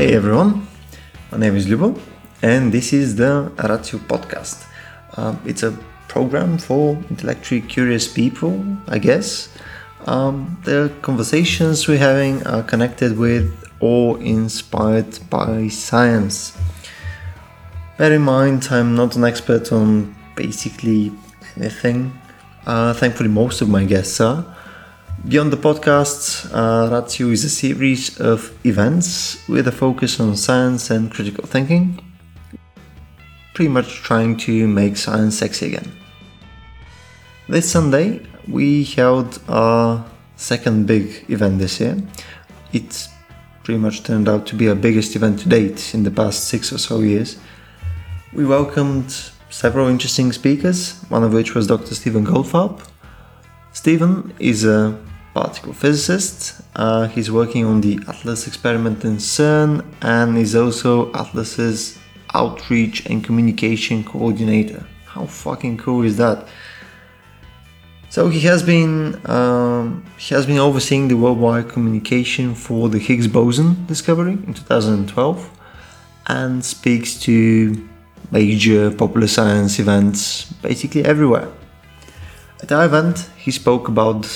Hey everyone, my name is Lubo, and this is the Ratio podcast. Um, it's a program for intellectually curious people, I guess. Um, the conversations we're having are connected with or inspired by science. Bear in mind, I'm not an expert on basically anything. Uh, thankfully, most of my guests are. Beyond the podcast, uh, Ratio is a series of events with a focus on science and critical thinking. Pretty much trying to make science sexy again. This Sunday, we held our second big event this year. It pretty much turned out to be our biggest event to date in the past six or so years. We welcomed several interesting speakers, one of which was Dr. Stephen Goldfarb. Stephen is a particle physicist. Uh, he's working on the ATLAS experiment in CERN and is also ATLAS's outreach and communication coordinator. How fucking cool is that? So he has been um, he has been overseeing the worldwide communication for the Higgs boson discovery in 2012, and speaks to major popular science events basically everywhere. At our event, he spoke about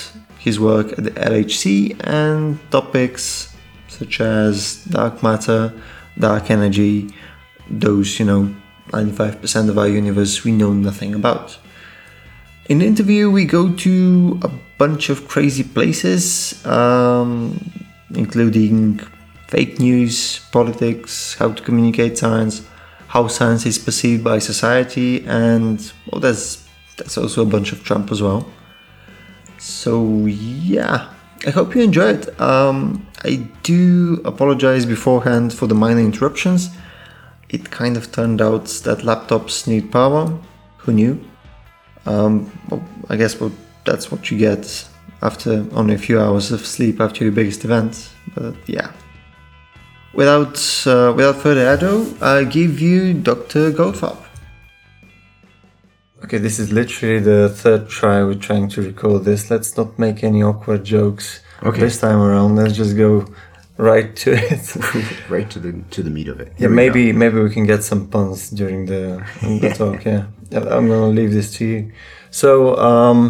his work at the LHC and topics such as dark matter, dark energy, those, you know, 95% of our universe we know nothing about. In the interview, we go to a bunch of crazy places, um, including fake news, politics, how to communicate science, how science is perceived by society, and well, there's there's also a bunch of Trump as well. So yeah, I hope you enjoy it. Um, I do apologize beforehand for the minor interruptions. It kind of turned out that laptops need power. Who knew? Um, well, I guess well, that's what you get after only a few hours of sleep after your biggest event. But yeah. Without uh, without further ado, I give you Dr. Goldfarb. Okay, this is literally the third try we're trying to record this. Let's not make any awkward jokes Okay. this time around. Let's just go right to it. right to the to the meat of it. Yeah, Here we maybe go. maybe we can get some puns during the, the talk. Yeah, Yeah, I'm gonna leave this to you. So um,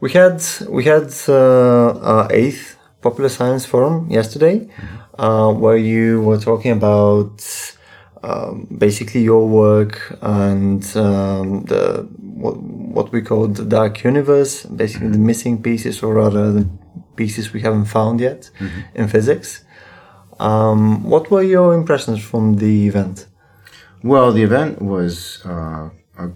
we had we had uh, our eighth popular science forum yesterday, uh, where you were talking about um, basically your work and um, the what, what we call the dark universe, basically the missing pieces, or rather the pieces we haven't found yet in physics. Um, what were your impressions from the event? Well, the event was uh, uh,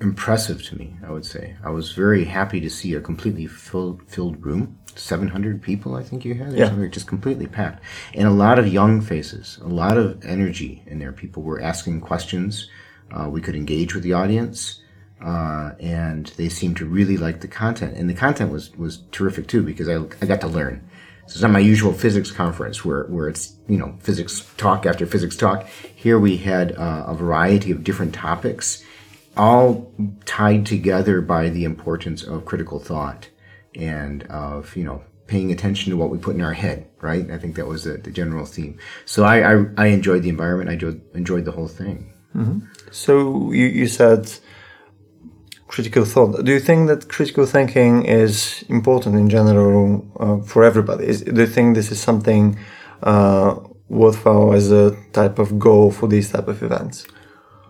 impressive to me. I would say I was very happy to see a completely filled filled room. Seven hundred people, I think you had. Yeah. something, just completely packed, and a lot of young faces, a lot of energy in there. People were asking questions. Uh, we could engage with the audience. Uh, and they seemed to really like the content, and the content was was terrific too because I, I got to learn. So it's not my usual physics conference where, where it's, you know, physics talk after physics talk. Here we had uh, a variety of different topics, all tied together by the importance of critical thought and of, you know, paying attention to what we put in our head, right? I think that was the, the general theme. So I, I, I enjoyed the environment. I enjoyed, enjoyed the whole thing. So you, you said critical thought. Do you think that critical thinking is important in general uh, for everybody? Is, do you think this is something uh, worthwhile as a type of goal for these type of events?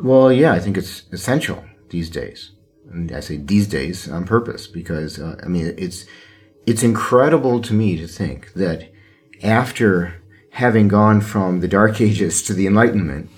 Well, yeah, I think it's essential these days. And I say these days on purpose because uh, I mean it's it's incredible to me to think that after having gone from the Dark Ages to the Enlightenment,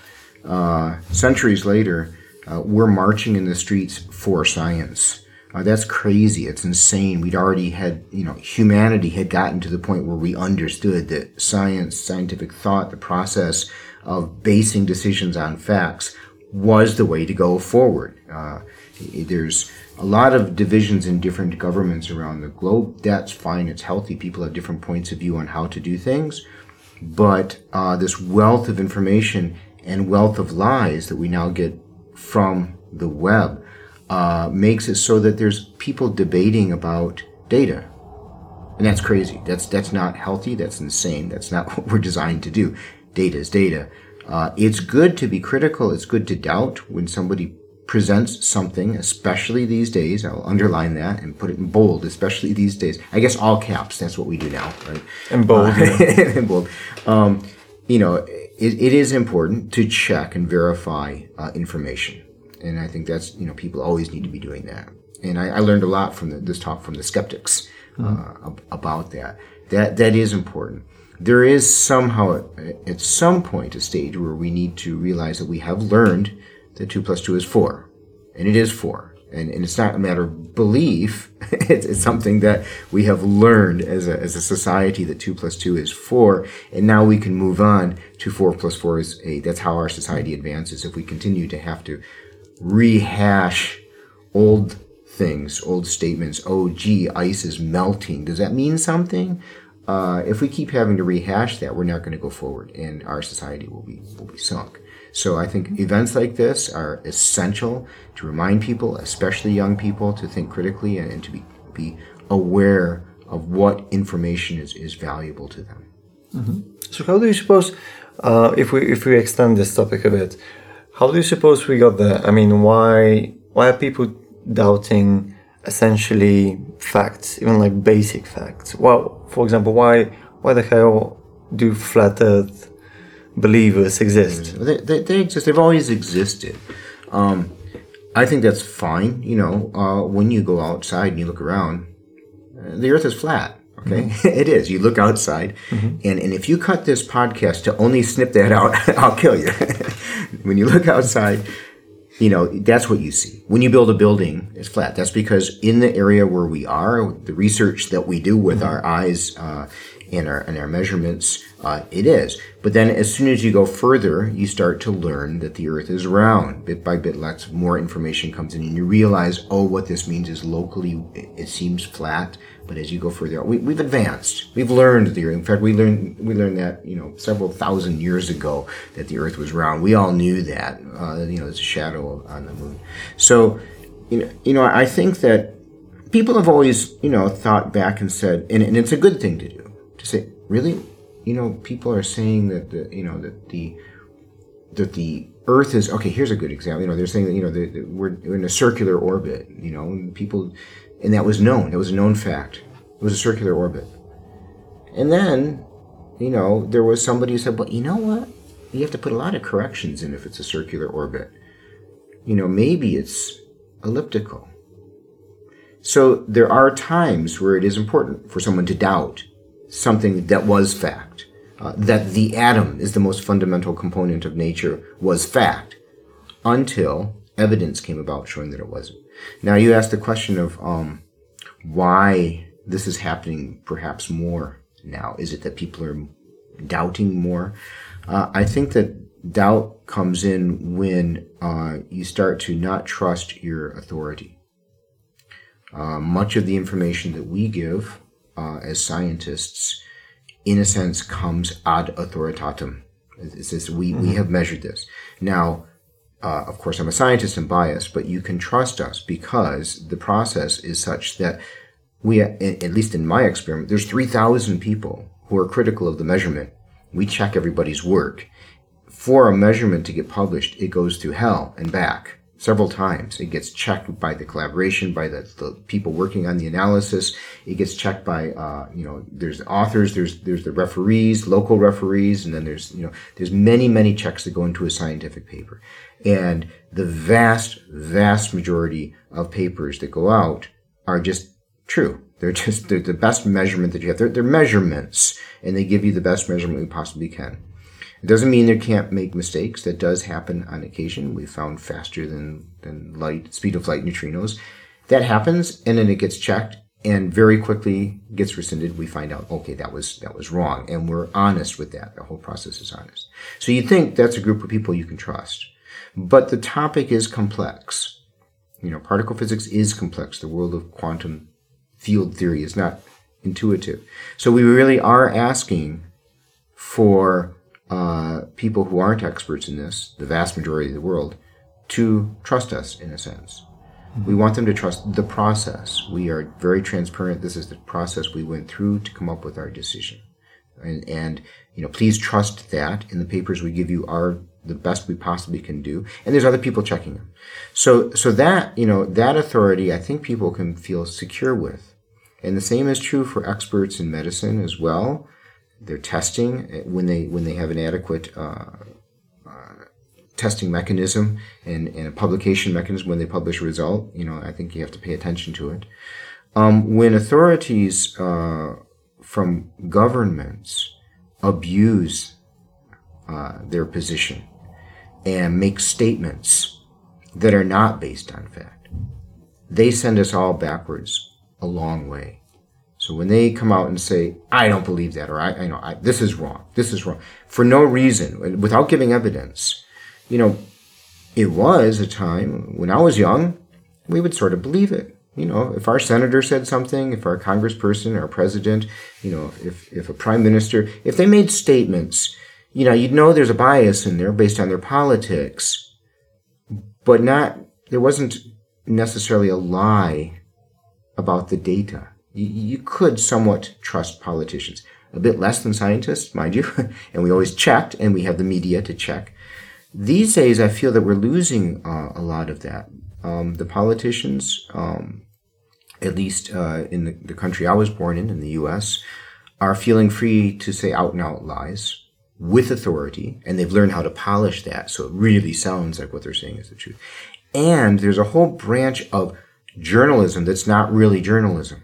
uh, centuries later, uh, we're marching in the streets for science. Uh, that's crazy. It's insane. We'd already had, you know, humanity had gotten to the point where we understood that science, scientific thought, the process of basing decisions on facts was the way to go forward. There's a lot of divisions in different governments around the globe. That's fine. It's healthy. People have different points of view on how to do things. But uh, this wealth of information and wealth of lies that we now get from the web uh, makes it so that there's people debating about data. And that's crazy. That's that's not healthy. That's insane. That's not what we're designed to do. Data is data. Uh, it's good to be critical. It's good to doubt when somebody presents something, especially these days. I'll underline that and put it in bold, especially these days. I guess all caps. That's what we do now, right? In bold. Uh, in bold. Um, you know, it, it is important to check and verify uh, information, and I think that's you know people always need to be doing that. And I, I learned a lot from the, this talk from the skeptics uh, ab- about that. That that is important. There is somehow at some point a stage where we need to realize that we have learned that two plus two is four, and it is four. And, and it's not a matter of belief. it's, it's something that we have learned as a, as a society that two plus two is four. And now we can move on to four plus four is eight. That's how our society advances. If we continue to have to rehash old things, old statements. Oh, gee, ice is melting. Does that mean something? Uh, if we keep having to rehash that, we're not going to go forward, and our society will be will be sunk. So I think events like this are essential to remind people, especially young people, to think critically and, and to be be aware of what information is, is valuable to them. So how do you suppose, uh, if we if we extend this topic a bit, how do you suppose we got there? I mean, why why are people doubting essentially facts, even like basic facts? Well, for example, why why the hell do flat Earth believers exist? They, they, they exist. They've always existed. Um, I think that's fine. You know, uh, when you go outside and you look around, uh, the Earth is flat. Okay, it is. You look outside, and and if you cut this podcast to only snip that out, I'll kill you. when you look outside, you know that's what you see. When you build a building, it's flat. That's because in the area where we are, the research that we do with our eyes uh, and our and our measurements, uh, it is. But then, as soon as you go further, you start to learn that the Earth is round. Bit by bit, lots more information comes in, and you realize, oh, what this means is locally it, seems flat. But as you go further, we, we've advanced. We've learned the Earth. In fact, we learned we learned that you know several thousand years ago that the Earth was round. We all knew that. Uh, you know, there's a shadow on the moon. So, you know, you know, I think that people have always you know thought back and said, and, and it's a good thing to do to say, really, you know, people are saying that the you know that the that the Earth is okay. Here's a good example. You know, they're saying that you know the, the, we're in a circular orbit. You know, people, and that was known. That was a known fact. It was a circular orbit. And then, you know, there was somebody who said, "Well, you know what? You have to put a lot of corrections in if it's a circular orbit. You know, maybe it's elliptical." So there are times where it is important for someone to doubt something that was fact. Uh, that the atom is the most fundamental component of nature was fact until evidence came about showing that it wasn't. Now you asked the question of um, why this is happening perhaps more now. Is it that people are doubting more? Uh, I think that doubt comes in when uh, you start to not trust your authority. Uh, much of the information that we give uh, as scientists in a sense, comes ad authoritatem. It says we, we have measured this. Now, uh, of course, I'm a scientist and biased, but you can trust us because the process is such that we, at least in my experiment, there's 3,000 people who are critical of the measurement. We check everybody's work. For a measurement to get published, it goes through hell and back several times. It gets checked by the collaboration, by the, the people working on the analysis. It gets checked by, uh, you know, there's authors, there's there's the referees, local referees, and then there's you know there's many many checks that go into a scientific paper, and the vast vast majority of papers that go out are just true. They're just they're the best measurement that you have. They're, they're measurements, and they give you the best measurement we possibly can. It doesn't mean they can't make mistakes. That does happen on occasion. We found faster than, than light, speed of light neutrinos. That happens, and then it gets checked, and very quickly gets rescinded. We find out, okay, that was that was wrong, and we're honest with that. The whole process is honest. So you think that's a group of people you can trust, but the topic is complex. You know, particle physics is complex. The world of quantum field theory is not intuitive. So we really are asking for uh, people who aren't experts in this, the vast majority of the world, to trust us in a sense. We want them to trust the process. We are very transparent. This is the process we went through to come up with our decision. And, and you know, please trust that in the papers we give you are the best we possibly can do. And there's other people checking them. So, so that, you know, that authority, I think people can feel secure with. And the same is true for experts in medicine as well. They're testing when they, when they have an adequate, uh, testing mechanism and, and a publication mechanism when they publish a result. You know, I think you have to pay attention to it. Um, when authorities uh, from governments abuse uh, their position and make statements that are not based on fact, they send us all backwards a long way. So when they come out and say, "I don't believe that," or "I, I know I, this is wrong," this is wrong for no reason, without giving evidence, you know, it was a time when I was young, we would sort of believe it. You know, if our senator said something, if our congressperson, our president, you know, if, if a prime minister, if they made statements, you know, you'd know there's a bias in there based on their politics, but not, there wasn't necessarily a lie about the data. You, you could somewhat trust politicians. A bit less than scientists, mind you, and we always checked, and we have the media to check. These days, I feel that we're losing uh, a lot of that. Um, the politicians, um, at least uh, in the, the, country I was born in, in the U.S., are feeling free to say out and out lies with authority, and they've learned how to polish that so it really sounds like what they're saying is the truth. And there's a whole branch of journalism that's not really journalism.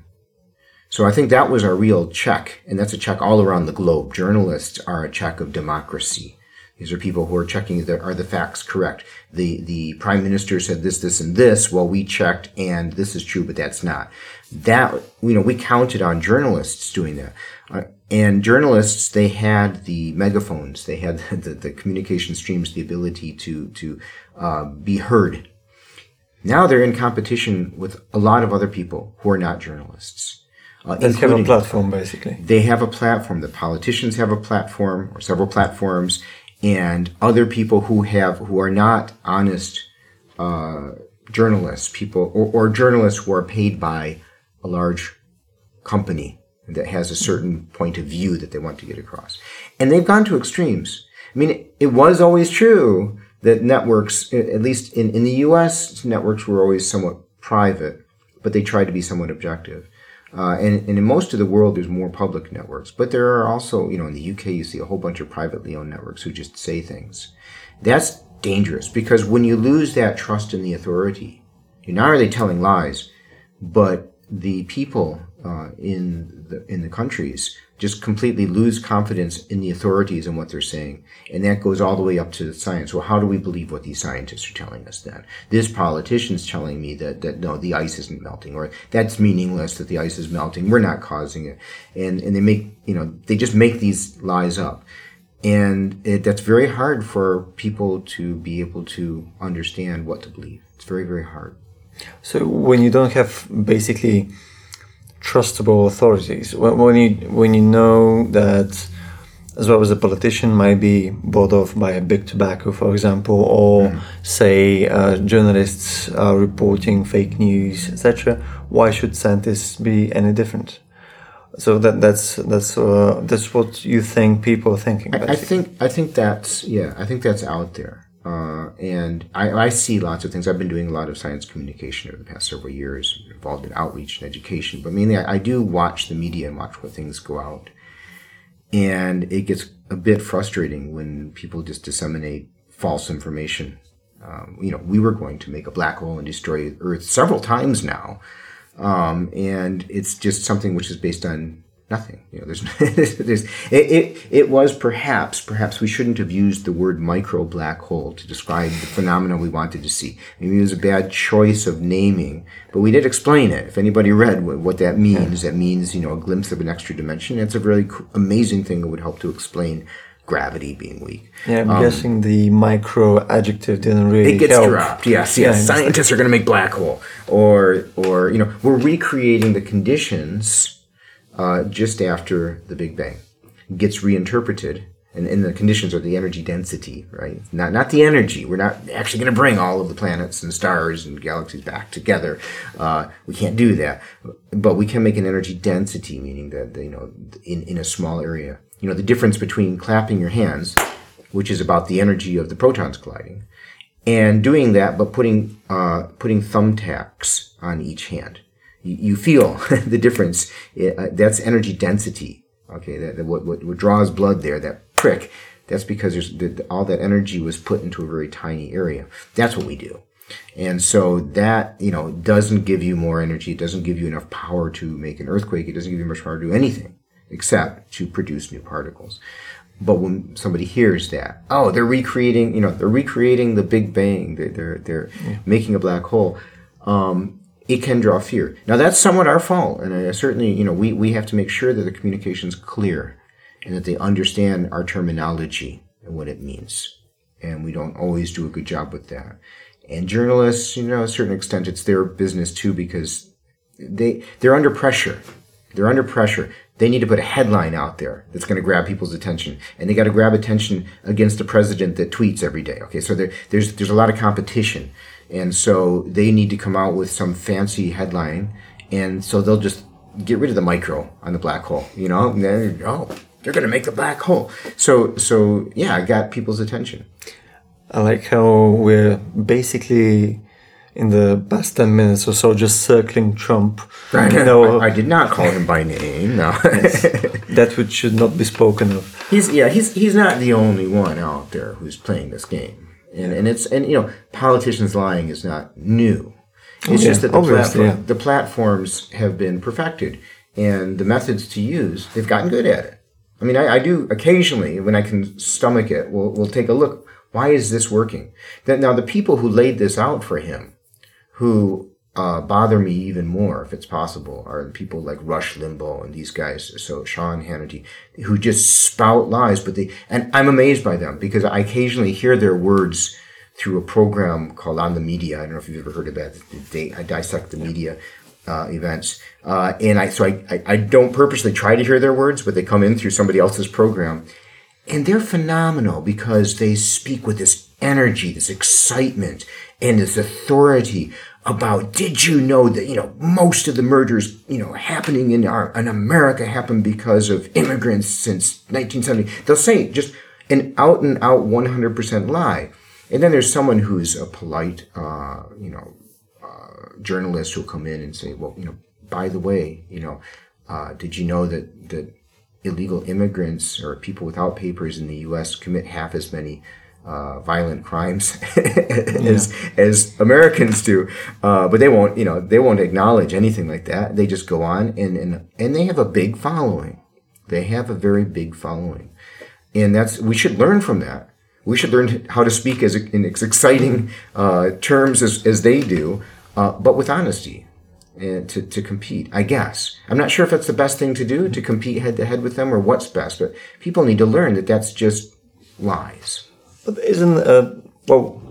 So I think that was our real check, and that's a check all around the globe. Journalists are a check of democracy. These are people who are checking that are the facts correct. The the prime minister said this, this, and this. Well, we checked, and this is true, but that's not. That you know, we counted on journalists doing that, uh, and journalists they had the megaphones, they had the, the, the communication streams, the ability to to uh, be heard. Now they're in competition with a lot of other people who are not journalists. Uh, they have a platform, basically. They have a platform. The politicians have a platform or several platforms, and other people who have who are not honest uh, journalists, people or, or journalists who are paid by a large company that has a certain point of view that they want to get across, and they've gone to extremes. I mean, it, it was always true that networks, at least in, in the U.S., networks were always somewhat private, but they tried to be somewhat objective. Uh, and, and, in most of the world, there's more public networks. But there are also, you know, in the UK, you see a whole bunch of privately owned networks who just say things. That's dangerous because when you lose that trust in the authority, you're not really telling lies, but the people uh, in the in the countries just completely lose confidence in the authorities and what they're saying. And that goes all the way up to the science. Well, how do we believe what these scientists are telling us then? This politician's telling me that, that no, the ice isn't melting or that's meaningless that the ice is melting. We're not causing it. And, and they make, you know, they just make these lies up. And it, that's very hard for people to be able to understand what to believe. It's very, very hard. So when you don't have basically trustable authorities. When you when you know that as well as a politician might be bought off by a big tobacco, for example, or mm. say uh, journalists are reporting fake news, etc. Why should scientists be any different? So that that's that's uh, that's what you think people are thinking. I, I think I think that's yeah I think that's out there. Uh, and I, I, see lots of things. I've been doing a lot of science communication over the past several years, involved in outreach and education. But mainly, I, I do watch the media and watch what things go out. And it gets a bit frustrating when people just disseminate false information. Um, you know, we were going to make a black hole and destroy Earth several times now. Um, and it's just something which is based on nothing. You know, there's, there's it, it, it was perhaps, perhaps we shouldn't have used the word micro black hole to describe the phenomena we wanted to see. Maybe it was a bad choice of naming, but we did explain it. If anybody read what, what that means, that means, you know, a glimpse of an extra dimension. It's a really amazing thing that would help to explain gravity being weak. Yeah, I'm um, guessing the micro adjective didn't really. It gets help. dropped. Yes, yes. Yeah, Scientists are going to make black hole, or or you know, we're recreating the conditions uh, just after the Big Bang. Gets reinterpreted And, and the conditions are the energy density, right? Not not the energy. We're not actually going to bring all of the planets and stars and galaxies back together. Uh, we can't do that, but we can make an energy density, meaning that you know, in in a small area. You know, the difference between clapping your hands, which is about the energy of the protons colliding, and doing that, but putting uh, putting thumbtacks on each hand. You, you feel the difference. It, uh, that's energy density. Okay, that, that what, what, what draws blood there, that prick, that's because there's the, all that energy was put into a very tiny area. That's what we do. And so that, you know, doesn't give you more energy. It doesn't give you enough power to make an earthquake. It doesn't give you much power to do anything except to produce new particles. But when somebody hears that, oh, they're recreating, you know, they're recreating the Big Bang. They're, they're, they're yeah. making a black hole. Um, it can draw fear. Now that's somewhat our fault, and I certainly, you know, we, we have to make sure that the communication is clear and that they understand our terminology and what it means. And we don't always do a good job with that. And journalists, you know, a certain extent, it's their business too because they they're under pressure. They're under pressure. They need to put a headline out there that's going to grab people's attention, and they got to grab attention against the president that tweets every day. Okay, so there, there's there's a lot of competition. And so they need to come out with some fancy headline. And so they'll just get rid of the micro on the black hole, you know? And then, oh, they're going to make the black hole. So, so yeah, I got people's attention. I like how we're basically in the past 10 minutes or so just circling Trump. Right. You know, I, I, did not call him by name, no. yes. That which should not be spoken of. He's, yeah, he's, he's not the only one out there who's playing this game and and it's and you know politicians lying is not new. It's yeah, just that the, platform, yeah. the platforms have been perfected, and the methods to use they've gotten good at it. I mean, I, I do occasionally when I can stomach it. We'll we'll take a look. Why is this working? That now the people who laid this out for him, who uh, bother me even more, if it's possible, are people like Rush Limbaugh and these guys, so Sean Hannity, who just spout lies. But they, and I'm amazed by them because I occasionally hear their words through a program called On the Media. I don't know if you've ever heard of that. They, I dissect the media uh, events, uh, and I so I, I I don't purposely try to hear their words, but they come in through somebody else's program, and they're phenomenal because they speak with this energy, this excitement, and this authority about did you know that you know most of the murders you know happening in our in America happened because of immigrants since 1970 they'll say just an out and out 100% lie. And then there's someone who's a polite uh, you know uh, journalist who'll come in and say well you know by the way you know uh, did you know that that illegal immigrants or people without papers in the US commit half as many uh, violent crimes as yeah. as Americans do, uh, but they won't. You know, they won't acknowledge anything like that. They just go on, and and and they have a big following. They have a very big following, and that's we should learn from that. We should learn how to speak as in as exciting uh, terms as, as they do, uh, but with honesty and to, to compete, I guess. I'm not sure if that's the best thing to do to compete head to head with them or what's best, but people need to learn that that's just lies. But isn't uh, well?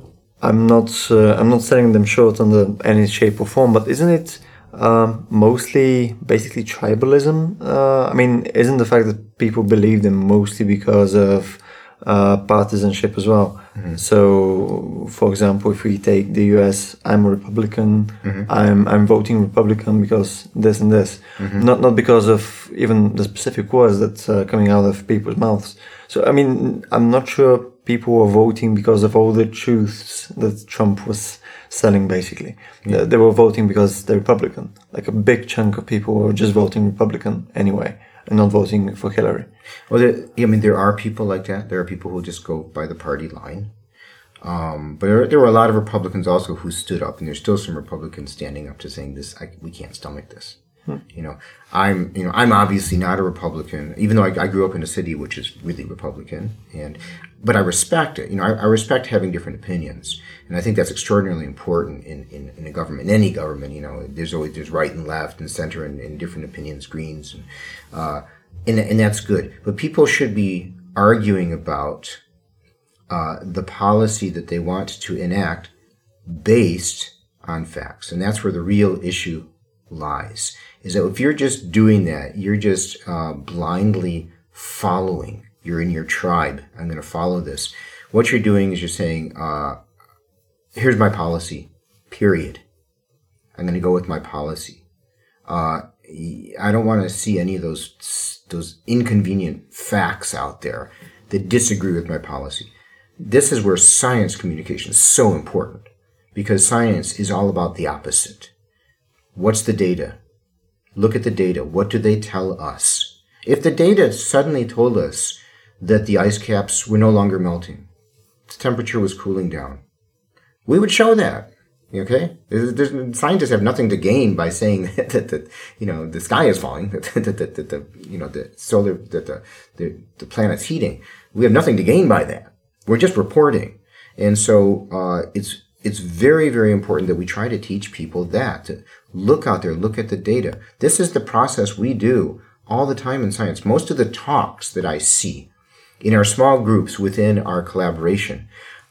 I'm not. Uh, I'm not selling them short under any shape or form. But isn't it um, mostly basically tribalism? Uh, I mean, isn't the fact that people believe them mostly because of uh, partisanship as well? Mm-hmm. So, for example, if we take the U.S., I'm a Republican. Mm-hmm. I'm I'm voting Republican because this and this, mm-hmm. not not because of even the specific words that uh, coming out of people's mouths. So, I mean, I'm not sure people were voting because of all the truths that Trump was selling, basically. Yeah. They were voting because they're Republican. Like a big chunk of people were just voting Republican anyway and not voting for Hillary. Well, there, I mean, there are people like that. There are people who just go by the party line. Um, but there, there, were a lot of Republicans also who stood up, and there's still some Republicans standing up to saying this. I, we can't stomach this. Hmm. You know, I'm you know I'm obviously not a Republican, even though I, I, grew up in a city which is really Republican, and but I respect it. You know, I, I, respect having different opinions, and I think that's extraordinarily important in, in, in, a government, in any government. You know, there's always there's right and left and center and, and different opinions, greens, and, uh, and and that's good. But people should be arguing about uh, the policy that they want to enact based on facts, and that's where the real issue lies is that if you're just doing that, you're just uh, blindly following You're in your tribe. I'm going to follow this. What you're doing is you're saying, uh, here's my policy, period. I'm going to go with my policy. Uh, I don't want to see any of those those inconvenient facts out there that disagree with my policy. This is where science communication is so important because science is all about the opposite. What's the data? Look at the data. What do they tell us? If the data suddenly told us that the ice caps were no longer melting, the temperature was cooling down, we would show that. Okay, there's, scientists have nothing to gain by saying that, that, that you know the sky is falling, that, that, that, that, the you know the solar that the, the the planet's heating. We have nothing to gain by that. We're just reporting, and so uh, it's it's very very important that we try to teach people that look out there, look at the data. This is the process we do all the time in science. Most of the talks that I see in our small groups within our collaboration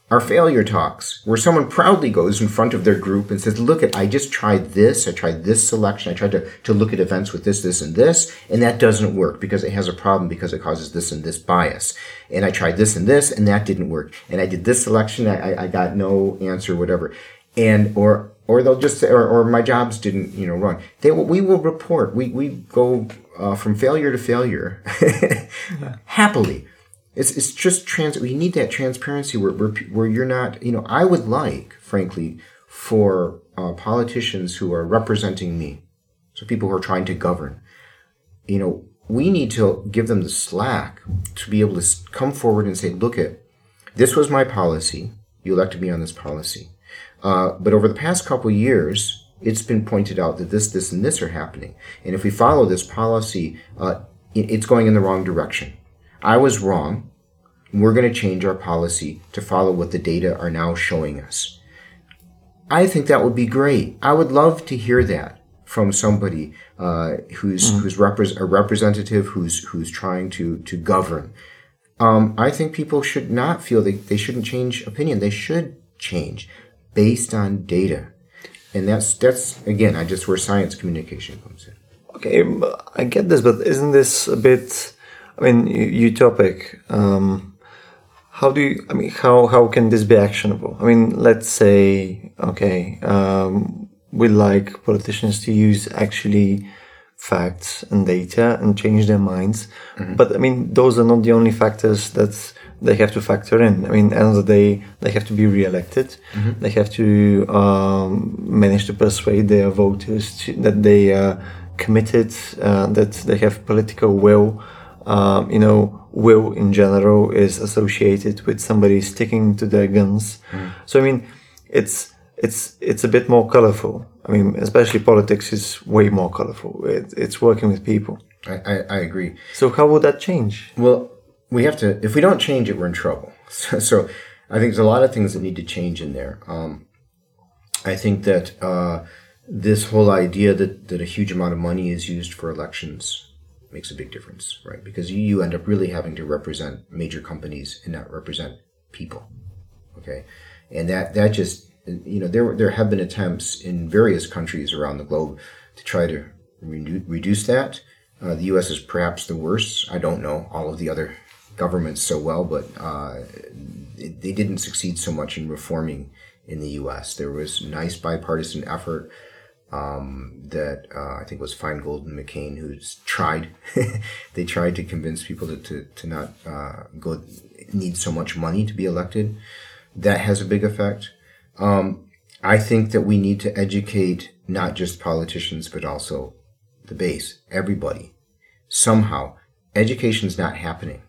our failure talks, where someone proudly goes in front of their group and says, look at, I just tried this, I tried this selection, I tried to, to look at events with this, this, and this, and that doesn't work because it has a problem because it causes this and this bias. And I tried this and this, and that didn't work. And I did this selection, I, I got no answer, whatever. And, or, or they'll just say, or, or my jobs didn't, you know, run. They will, we will report. We, we go uh, from failure to failure happily it's, it's just trans. We need that transparency where, where, where you're not, you know, I would like, frankly, for uh, politicians who are representing me, so people who are trying to govern, you know, we need to give them the slack to be able to come forward and say, look at, this was my policy. You elected me on this policy. Uh, but over the past couple years, it's been pointed out that this, this, and this are happening. And if we follow this policy, uh, it's going in the wrong direction. I was wrong. We're going to change our policy to follow what the data are now showing us. I think that would be great. I would love to hear that from somebody uh, who's mm. who's repre- a representative who's who's trying to to govern. Um, I think people should not feel they, they shouldn't change opinion. They should change based on data, and that's that's again, I just where science communication comes in. Okay, I get this, but isn't this a bit? I mean, utopic. Um, how do you, I mean, how, how can this be actionable? I mean, let's say, okay, um, we like politicians to use actually facts and data and change their minds. Mm-hmm. But I mean, those are not the only factors that they have to factor in. I mean, end of the day, they have to be re-elected. Mm-hmm. They have to um, manage to persuade their voters to, that they are committed, uh, that they have political will um, you know, will in general is associated with somebody sticking to their guns. Mm. So I mean, it's it's it's a bit more colorful. I mean, especially politics is way more colorful. It, it's working with people. I, I, I, agree. So how would that change? Well, we have to. If we don't change it, we're in trouble. So, so I think there's a lot of things that need to change in there. Um, I think that uh, this whole idea that, that a huge amount of money is used for elections makes a big difference, right? Because you, you end up really having to represent major companies and not represent people. Okay. And that, that just, you know, there, there have been attempts in various countries around the globe to try to re- reduce that. Uh, the U.S. is perhaps the worst. I don't know all of the other governments so well, but uh, they didn't succeed so much in reforming in the U.S. There was nice bipartisan effort um, that uh, I think was Feingold and McCain who's tried. they tried to convince people to, to, to not uh, go need so much money to be elected. That has a big effect. Um, I think that we need to educate not just politicians but also the base, everybody. Somehow, education's not happening.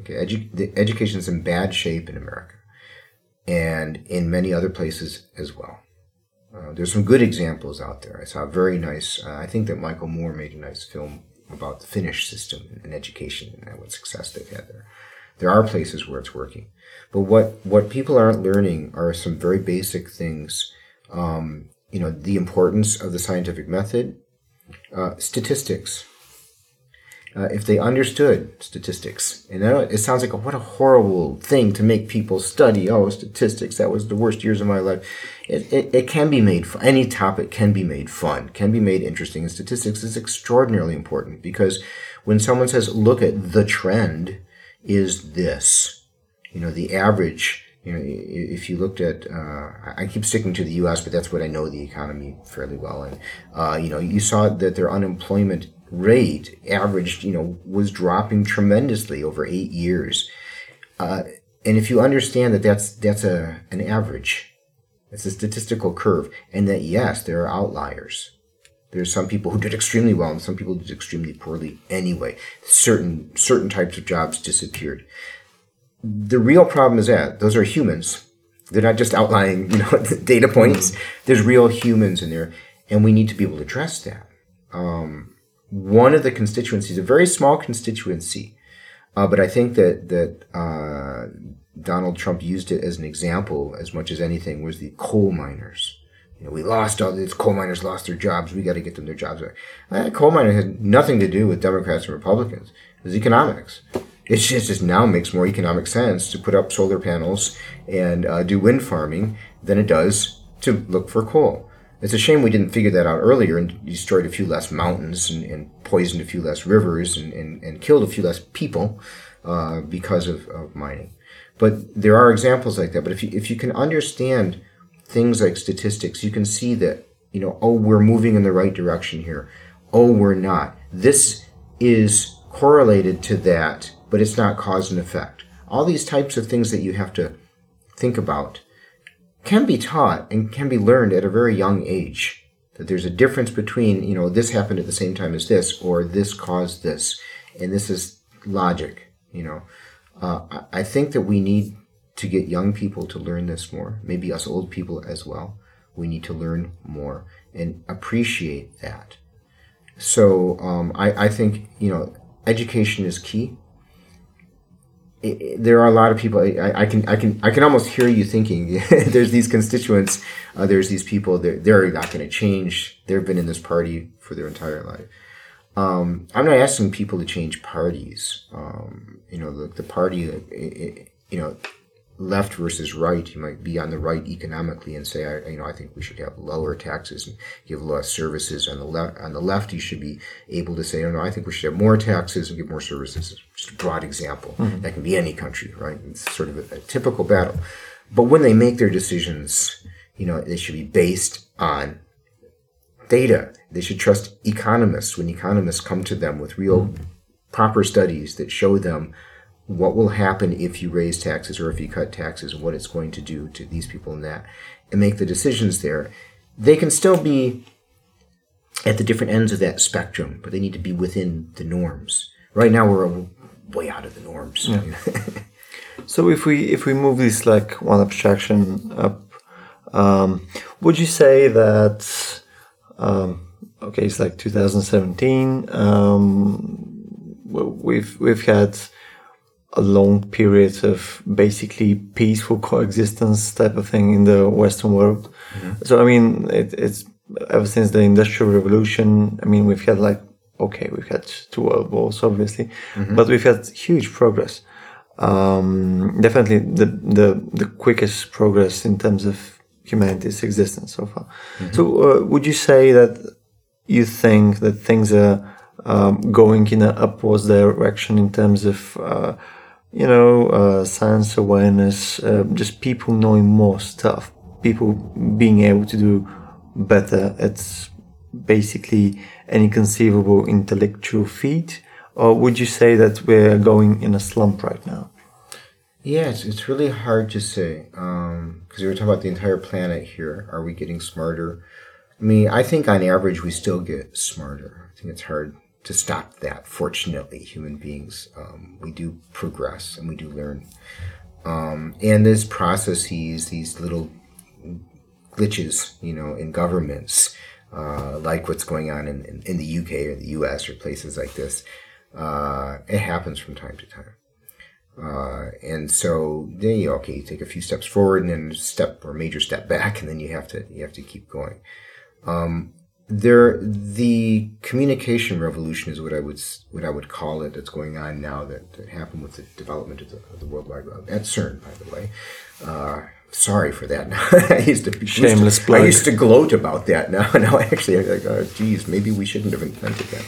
Okay, Edu- the in bad shape in America, and in many other places as well. Uh, there's some good examples out there. I saw a very nice. Uh, I think that Michael Moore made a nice film about the Finnish system and education and what success they've had there. There are places where it's working, but what what people aren't learning are some very basic things. Um, you know, the importance of the scientific method, uh, statistics uh, if they understood statistics. And it sounds like a, what a horrible thing to make people study. Oh, statistics, that was the worst years of my life. It, it, it can be made fun. Any topic can be made fun, can be made interesting. And statistics is extraordinarily important because when someone says, look at the trend is this. You know, the average. You know, if you looked at, uh, I keep sticking to the U.S., but that's what I know the economy fairly well. And uh, you know, you saw that their unemployment rate averaged, you know, was dropping tremendously over eight years. Uh, and if you understand that that's that's a an average, it's a statistical curve, and that yes, there are outliers. There's some people who did extremely well, and some people did extremely poorly anyway. Certain certain types of jobs disappeared. The real problem is that those are humans. They're not just outlying, you know, data points. There's real humans in there, and we need to be able to address that. Um, one of the constituencies, a very small constituency, uh, but I think that that uh, Donald Trump used it as an example as much as anything was the coal miners. You know, we lost all these coal miners lost their jobs. We got to get them their jobs back. Uh, coal miners had nothing to do with Democrats and Republicans. It was economics. It just, just now makes more economic sense to put up solar panels and uh, do wind farming than it does to look for coal. It's a shame we didn't figure that out earlier and destroyed a few less mountains and, and poisoned a few less rivers and, and, and killed a few less people uh, because of, of mining. But there are examples like that. But if you, if you can understand things like statistics, you can see that, you know, oh, we're moving in the right direction here. Oh, we're not. This is correlated to that, but it's not cause and effect. All these types of things that you have to think about can be taught and can be learned at a very young age. That there's a difference between, you know, this happened at the same time as this, or this caused this, and this is logic, you know. Uh, I think that we need to get young people to learn this more, maybe us old people as well. We need to learn more and appreciate that. So um, I, I think, you know, education is key there are a lot of people. I, I, can I can I can almost hear you thinking. there's these constituents. Uh, there's these people. They're they're not going to change. They've been in this party for their entire life. Um, I'm not asking people to change parties. Um, you know, the, the party. It, you know, left versus right. You might be on the right economically and say, I, you know, I think we should have lower taxes and give less services. On the left, on the left, you should be able to say, oh no, I think we should have more taxes and give more services. Just a broad example. Mm-hmm. That can be any country, right? It's sort of a, a typical battle. But when they make their decisions, you know, they should be based on data. They should trust economists when economists come to them with real mm-hmm. proper studies that show them what will happen if you raise taxes or if you cut taxes and what it's going to do to these people and that and make the decisions there they can still be at the different ends of that spectrum but they need to be within the norms right now we're way out of the norms yeah. so if we if we move this like one abstraction up um, would you say that um, okay it's like 2017 um, we've we've had a long period of basically peaceful coexistence type of thing in the Western world. Mm-hmm. So I mean, it, it's ever since the Industrial Revolution. I mean, we've had like okay, we've had two world wars, obviously, mm-hmm. but we've had huge progress. Um, definitely the the the quickest progress in terms of humanity's existence so far. Mm-hmm. So, uh, would you say that you think that things are um, going in an upwards direction in terms of uh, you know, uh, science awareness, uh, just people knowing more stuff, people being able to do better at basically any conceivable intellectual feat? Or would you say that we're going in a slump right now? Yes, it's, really hard to say because um, we were talking about the entire planet here. Are we getting smarter? I mean, I think on average we still get smarter. I think it's hard to stop that. Fortunately, human beings, um, we do progress and we do learn. Um, and there's processes, these little glitches, you know, in governments, uh, like what's going on in, in, in, the UK or the US or places like this. Uh, it happens from time to time. Uh, and so then you okay, you take a few steps forward and then step or major step back, and then you have to you have to keep going. Um, there the communication revolution is what I would what I would call it that's going on now that, that happened with the development of the, of the World Wide Web at CERN, by the way. Uh, sorry for that. I used to Shameless used to. I used to gloat about that. Now, now actually, I'm like, oh, geez, maybe we shouldn't have invented that.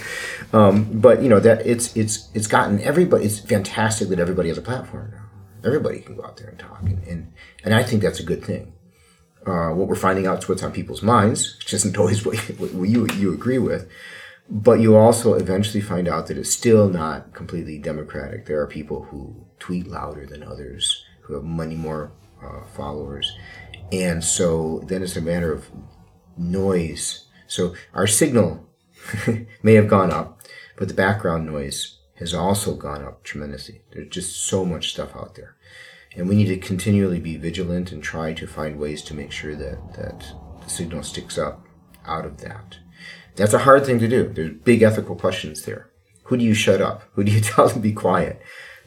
Um, but you know that it's it's it's gotten everybody. It's fantastic that everybody has a platform now. Everybody can go out there and talk, and and, and I think that's a good thing uh, what we're finding out is what's on people's minds, which isn't always what, what you you agree with. But you also eventually find out that it's still not completely democratic. There are people who tweet louder than others, who have many more uh, followers, and so then it's a matter of noise. So our signal may have gone up, but the background noise has also gone up tremendously. There's just so much stuff out there and we need to continually be vigilant and try to find ways to make sure that that the signal sticks up out of that. That's a hard thing to do. There's big ethical questions there. Who do you shut up? Who do you tell to be quiet?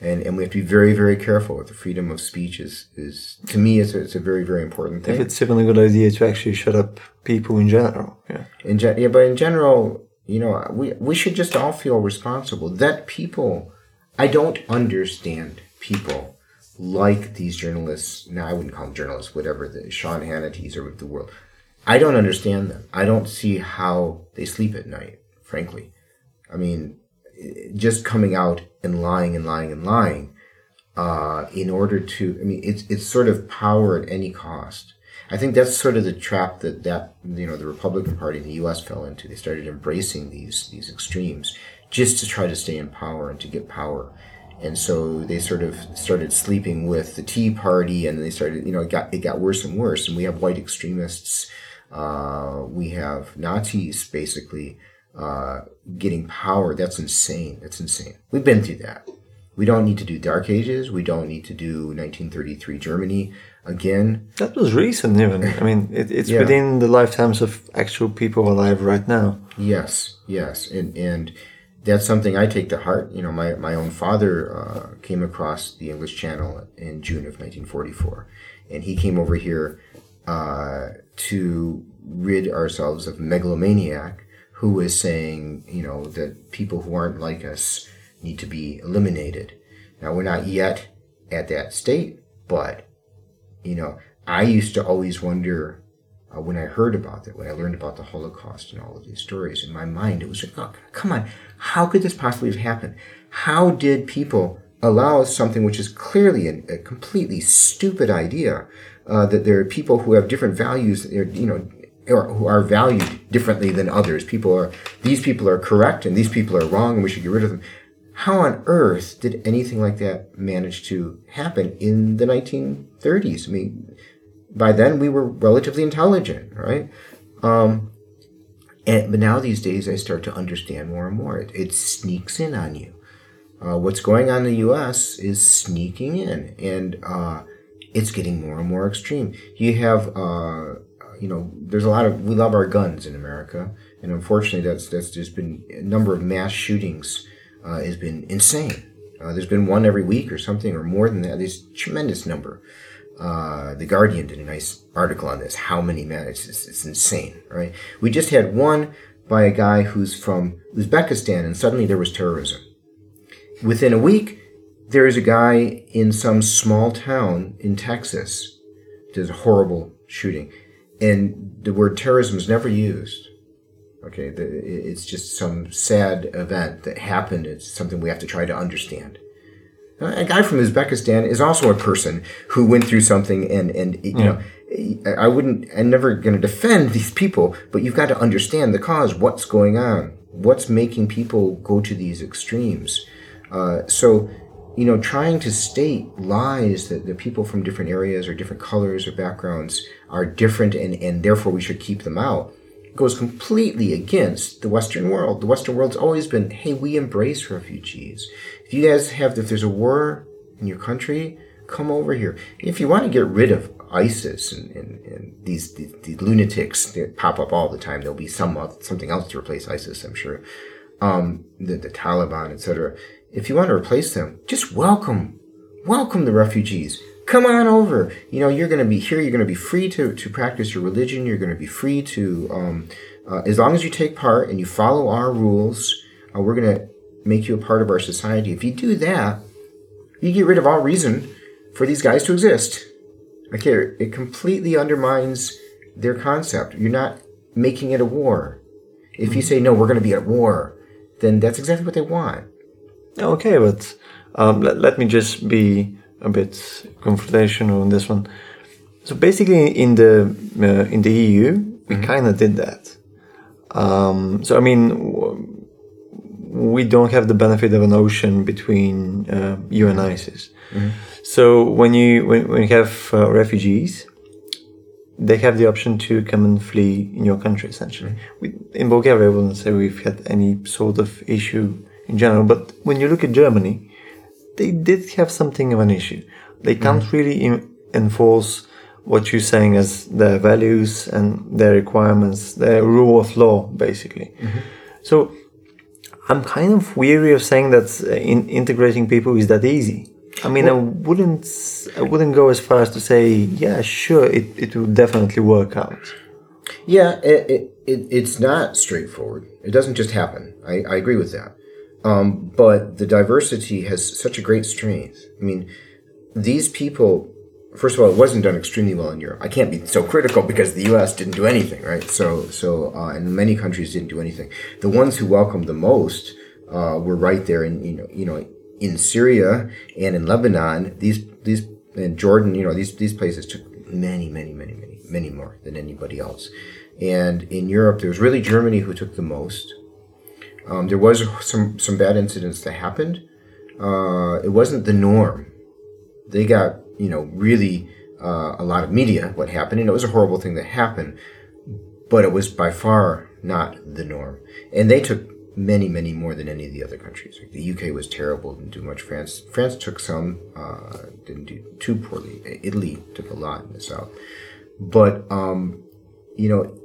And and we have to be very very careful. with The freedom of speech is is to me it's a, it's a very very important thing. If it's even a good idea to actually shut up people in general. Yeah. In gen- yeah, but in general, you know, we we should just all feel responsible that people. I don't understand people like these journalists. Now, I wouldn't call them journalists, whatever the Sean Hannity's or the world. I don't understand them. I don't see how they sleep at night. Frankly, I mean, just coming out and lying and lying and lying uh, in order to. I mean, it's it's sort of power at any cost. I think that's sort of the trap that that you know the Republican Party in the U.S. fell into. They started embracing these these extremes just to try to stay in power and to get power, and so they sort of started sleeping with the Tea Party, and they started you know it got it got worse and worse. And we have white extremists, uh, we have Nazis basically uh, getting power. That's insane. That's insane. We've been through that. We don't need to do Dark Ages. We don't need to do 1933 Germany again. That was recent, even. I mean, it, it's Yeah. within the lifetimes of actual people alive right now. Yes, yes, and and that's something I take to heart. You know, my my own father uh, came across the English Channel in June of 1944, and he came over here uh, to rid ourselves of megalomaniac who was saying, you know, that people who aren't like us need to be eliminated. Now we're not yet at that state, but you know, I used to always wonder uh, when I heard about it, when I learned about the Holocaust and all of these stories, in my mind, it was like, oh, come on, how could this possibly have happened? How did people allow something which is clearly a, a completely stupid idea uh, that there are people who have different values, you know, or who are valued differently than others? People are these people are correct and these people are wrong, and we should get rid of them. How on earth did anything like that manage to happen in the 1930s? I mean, by then we were relatively intelligent, right? Um, and but now these days I start to understand more and more. It, it sneaks in on you. Uh, what's going on in the U.S. is sneaking in, and uh, it's getting more and more extreme. You have, uh, you know, there's a lot of we love our guns in America, and unfortunately, that's that's just been a number of mass shootings uh, has been insane. Uh, there's been one every week or something, or more than that. There's a tremendous number. Uh, the Guardian did a nice article on this. How many men? It's, it's, it's insane, right? We just had one by a guy who's from Uzbekistan, and suddenly there was terrorism. Within a week, there is a guy in some small town in Texas. Does a horrible shooting, and the word terrorism is never used. Okay, the, it's just some sad event that happened. It's something we have to try to understand. A guy from Uzbekistan is also a person who went through something, and and you know, I wouldn't. I'm never going to defend these people, but you've got to understand the cause. What's going on? What's making people go to these extremes? Uh, so, you know, trying to state lies that the people from different areas or different colors or backgrounds are different, and and therefore we should keep them out goes completely against the Western world. The Western world's always been, hey, we embrace refugees. If you guys have, if there's a war in your country, come over here. If you want to get rid of ISIS and, and, and these, these lunatics that pop up all the time, there'll be some something else to replace ISIS, I'm sure. Um, the, the Taliban, etc. If you want to replace them, just welcome, welcome the refugees come on over. You know, you're going to be here. You're going to be free to, to practice your religion. You're going to be free to um, Uh, as long as you take part and you follow our rules, uh, we're going to make you a part of our society. If you do that, you get rid of all reason for these guys to exist. Okay, it completely undermines their concept. You're not making it a war. If you say no, we're going to be at war, then that's exactly what they want. Okay, but um, let, let me just be a bit confrontational on this one. So basically, in the uh, in the EU, we kind of did that. Um, so I mean, w- we don't have the benefit of an ocean between uh, you and ISIS. So when you when, when you have uh, refugees, they have the option to come and flee in your country. Essentially, we, in Bulgaria, I wouldn't say we've had any sort of issue in general. But when you look at Germany, they did have something of an issue. They can't really in, enforce what you're saying as their values and their requirements, their rule of law, basically. So I'm kind of weary of saying that uh, in integrating people is that easy. I mean, I wouldn't, I wouldn't go as far as to say, yeah, sure, it, it will definitely work out. Yeah, it, it, it, it's not straightforward. It doesn't just happen. I, I agree with that. Um, but the diversity has such a great strength. I mean, these people, first of all, it wasn't done extremely well in Europe. I can't be so critical because the U.S. didn't do anything, right? So, so, uh, and many countries didn't do anything. The ones who welcomed the most uh, were right there in, you know, you know, in Syria and in Lebanon. These, these, in Jordan, you know, these, these places took many, many, many, many, many more than anybody else. And in Europe, there was really Germany who took the most. Um, there was some some bad incidents that happened. Uh, it wasn't the norm. They got you know really uh, a lot of media what happened, and it was a horrible thing that happened. But it was by far not the norm, and they took many many more than any of the other countries. Like the UK was terrible, didn't do much. France France took some, uh, didn't do too poorly. Italy took a lot in the south, but um, you know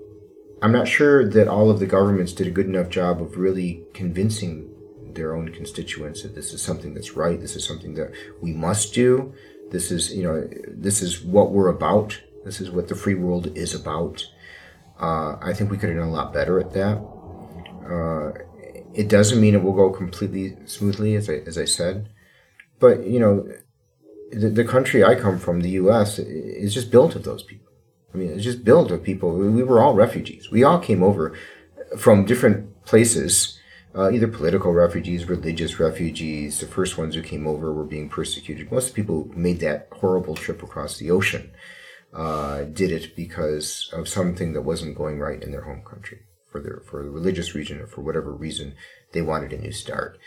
I'm not sure that all of the governments did a good enough job of really convincing their own constituents that this is something that's right. This is something that we must do. This is, you know, this is what we're about. This is what the free world is about. Uh, I think we could have done a lot better at that. Uh, it doesn't mean it will go completely smoothly, as I, as I said. But, you know, the, the country I come from, the U.S., is just built of those people. Mean, it's just built of people. We were all refugees. We all came over from different places, uh, either political refugees, religious refugees. The first ones who came over were being persecuted. Most of the people who made that horrible trip across the ocean uh, did it because of something that wasn't going right in their home country for their for the religious reason or for whatever reason they wanted a new start.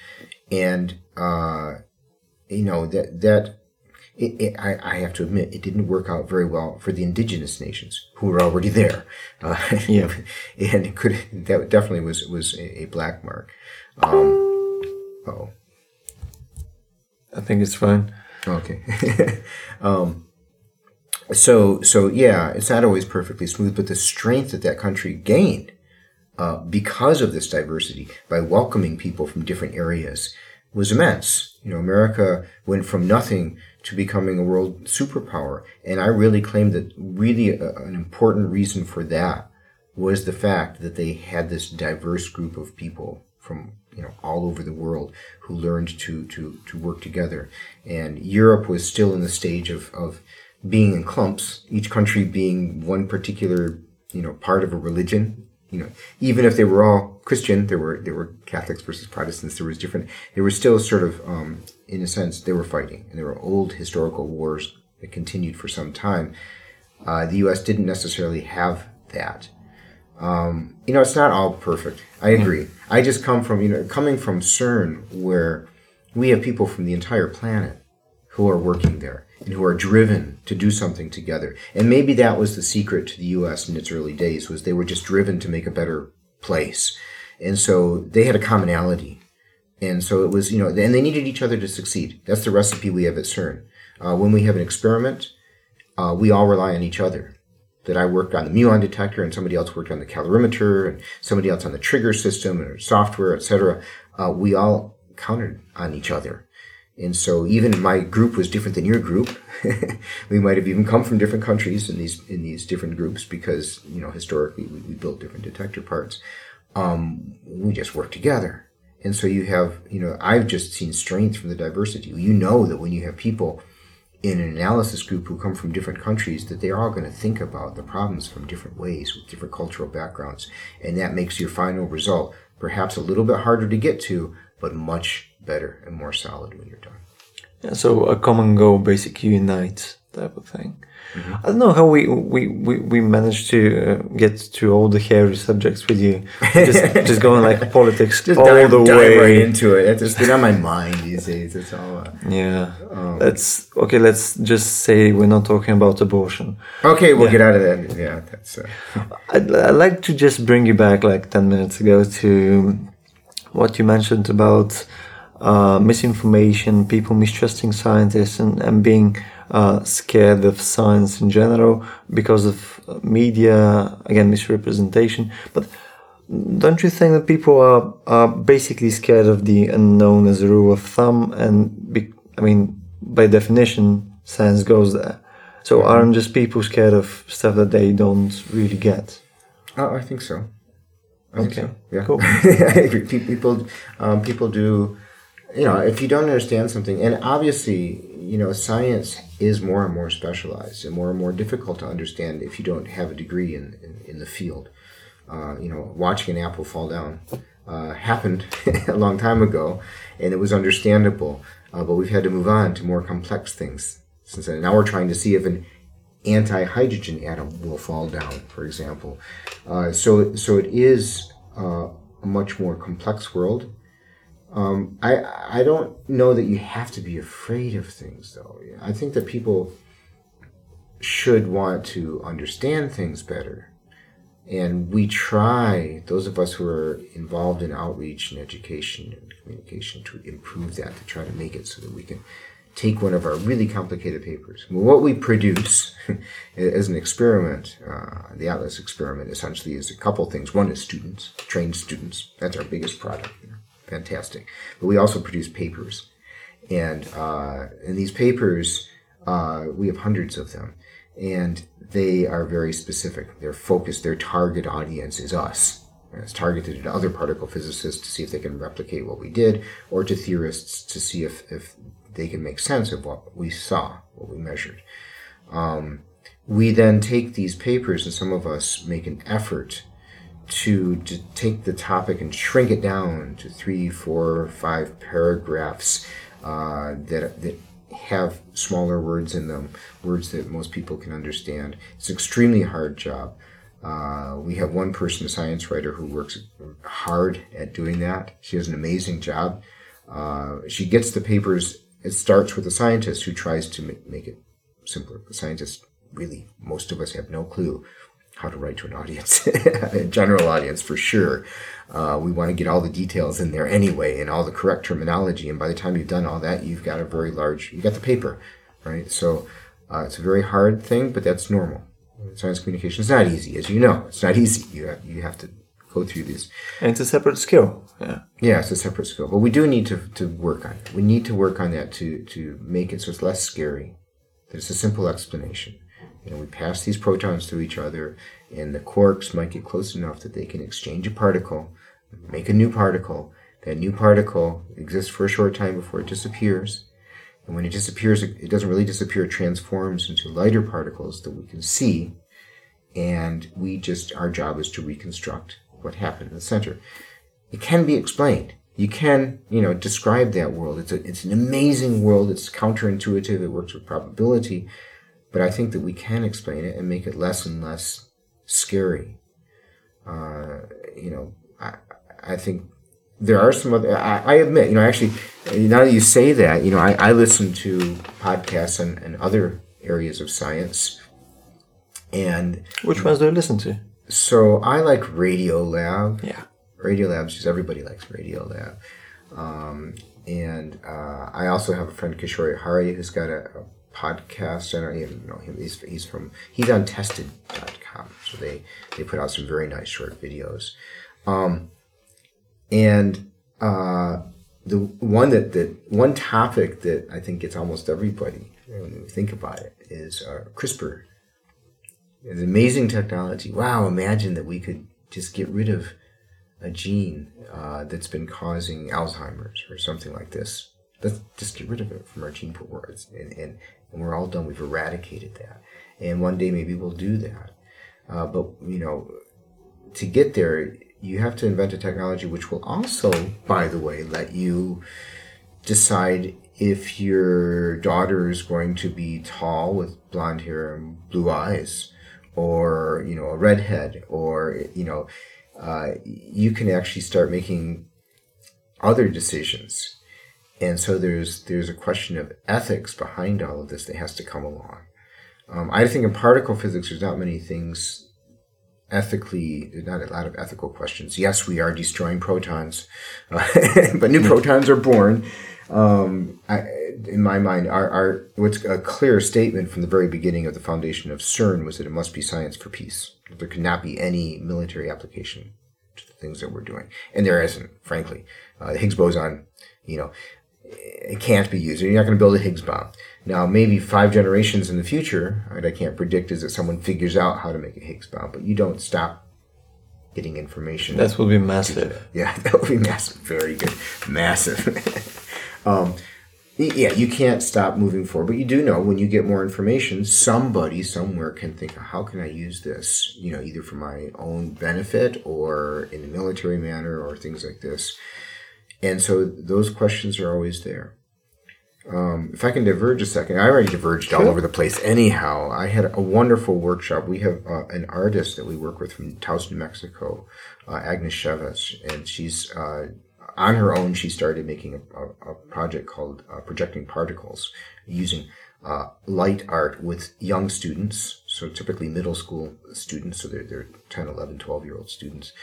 And uh, you know that that it, it, I, I have to admit, it didn't work out very well for the indigenous nations who were already there. Uh, Yeah. and it could that definitely was was a, a black mark. Um, oh, I think it's fine. okay. um, so so yeah, it's not always perfectly smooth, but the strength that that country gained uh, because of this diversity by welcoming people from different areas was immense. You know, America went from nothing to becoming a world superpower. And I really claim that really a, an important reason for that was the fact that they had this diverse group of people from you know all over the world who learned to to to work together. And Europe was still in the stage of of being in clumps, each country being one particular you know part of a religion you know, even if they were all Christian, there were there were Catholics versus Protestants. There was different. There was still sort of, um, in a sense, they were fighting, and there were old historical wars that continued for some time. Uh, the U.S. didn't necessarily have that. Um, you know, it's not all perfect. I agree. I just come from you know coming from CERN, where we have people from the entire planet who are working there and who are driven to do something together. And maybe that was the secret to the US in its early days was they were just driven to make a better place. And so they had a commonality. And so it was, you know, and they needed each other to succeed. That's the recipe we have at CERN. Uh, when we have an experiment, uh, we all rely on each other. That I worked on the muon detector, and somebody else worked on the calorimeter, and somebody else on the trigger system or software, etc. Uh, we all counted on each other, And so even my group was different than your group. we might have even come from different countries in these in these different groups because you know historically we, we built different detector parts. Um, we just work together, and so you have you know I've just seen strength from the diversity. You know that when you have people in an analysis group who come from different countries that they're all going to think about the problems from different ways with different cultural backgrounds and that makes your final result perhaps a little bit harder to get to but much better and more solid when you're done Yeah, so a common goal basically unites type of thing. I don't know how we we, we, we managed to uh, get to all the hairy subjects with you. Just just going like politics just all dive, the dive way. right into it it's just on my mind these days it's all uh... Yeah. let's okay. Let's just say we're not talking about abortion. okay we'll get out of that yeah that's uh... I'd, I'd like to just bring you back like 10 minutes ago to what you mentioned about uh, misinformation, people mistrusting scientists, and, and being uh, scared of science in general because of uh, media, again, misrepresentation. But don't you think that people are, are basically scared of the unknown as a rule of thumb? And be, I mean, by definition, science goes there. So aren't just people scared of stuff that they don't really get? oh i think so Okay, so. Yeah, cool. I agree. People, um, people do. You know, if you don't understand something, and obviously, you know, science is more and more specialized and more and more difficult to understand if you don't have a degree in in, in the field. Uh, you know, watching an apple fall down uh, happened a long time ago, and it was understandable. Uh, but we've had to move on to more complex things since then. Now we're trying to see if an anti-hydrogen atom will fall down, for example. Uh, so, so it is uh, a much more complex world. Um, I I don't know that you have to be afraid of things, though. I think that people should want to understand things better, and we try. Those of us who are involved in outreach and education and communication to improve that, to try to make it so that we can take one of our really complicated papers. What we produce as an experiment, uh, the Atlas experiment, essentially is a couple things. One is students, trained students. That's our biggest product. Fantastic. But we also produce papers. And uh, in these papers, uh, we have hundreds of them. And they are very specific. They're focused, their target audience is us. It's targeted at other particle physicists to see if they can replicate what we did, or to theorists to see if, if they can make sense of what we saw, what we measured. Um, we then take these papers, and some of us make an effort to, to take the topic and shrink it down to three, four, five paragraphs uh, that, that have smaller words in them, words that most people can understand. It's an extremely hard job. Uh, we have one person, a science writer, who works hard at doing that. She does an amazing job. Uh, she gets the papers. It starts with a scientist who tries to make, it simpler. The scientist, really, most of us have no clue how to write to an audience, a general audience for sure. Uh, we want to get all the details in there anyway and all the correct terminology. And by the time you've done all that, you've got a very large, you've got the paper, right? So uh, it's a very hard thing, but that's normal. Science communication is not easy, as you know. It's not easy. You have, you have to go through these. And it's a separate skill. Yeah. Yeah, it's a separate skill, but we do need to, to work on it. We need to work on that to, to make it so it's less scary. There's a simple explanation. You know, we pass these protons to each other, and the quarks might get close enough that they can exchange a particle, make a new particle. That new particle exists for a short time before it disappears. And when it disappears, it doesn't really disappear, it transforms into lighter particles that we can see. And we just, our job is to reconstruct what happened in the center. It can be explained. You can, you know, describe that world. It's a, it's an amazing world. It's counterintuitive. It works with probability. But I think that we can explain it and make it less and less scary. Uh, you know, I, I think there are some other, I, I admit, you know, actually, now that you say that, you know, I, I listen to podcasts and, and other areas of science. And Which ones do you listen to? So I like Radiolab. Yeah. Radiolab, because everybody likes Radiolab. Um, and uh, I also have a friend, Kishore Hari, who's got a, a podcast. I don't even know him. He's, he's from, he's on tested.com. So they, they put out some very nice short videos. Um, and uh, the one that, that one topic that I think gets almost everybody when we think about it is uh, CRISPR. It's amazing technology. Wow, imagine that we could just get rid of a gene uh, that's been causing Alzheimer's or something like this. Let's just get rid of it from our gene pool, and, and, and we're all done. We've eradicated that, and one day maybe we'll do that. Uh, but you know, to get there, you have to invent a technology which will also, by the way, let you decide if your daughter is going to be tall with blonde hair and blue eyes, or you know, a redhead, or you know, uh, you can actually start making other decisions. And so there's there's a question of ethics behind all of this that has to come along. Um, I think in particle physics, there's not many things ethically, not a lot of ethical questions. Yes, we are destroying protons, uh, but new protons are born. Um, I, in my mind, our, our what's a clear statement from the very beginning of the foundation of CERN was that it must be science for peace. There could not be any military application to the things that we're doing, and there isn't, frankly. Uh, the Higgs boson, you know, it can't be used. You're not going to build a Higgs bomb. Now, maybe five generations in the future, right, I can't predict, is that someone figures out how to make a Higgs bomb, but you don't stop getting information. That will be massive. Yeah, that will be massive. Very good. Massive. um, yeah, you can't stop moving forward, but you do know when you get more information, somebody somewhere can think, how can I use this? You know, either for my own benefit or in a military manner or things like this. And so those questions are always there. Um, if I can diverge a second, I already diverged sure. all over the place. Anyhow, I had a wonderful workshop. We have uh, an artist that we work with from Taos, New Mexico, uh, Agnes Chavez, and she's uh, on her own. She started making a, a, a project called uh, Projecting Particles using uh, light art with young students, so typically middle school students, so they're, they're 10, 11, 12 year old students,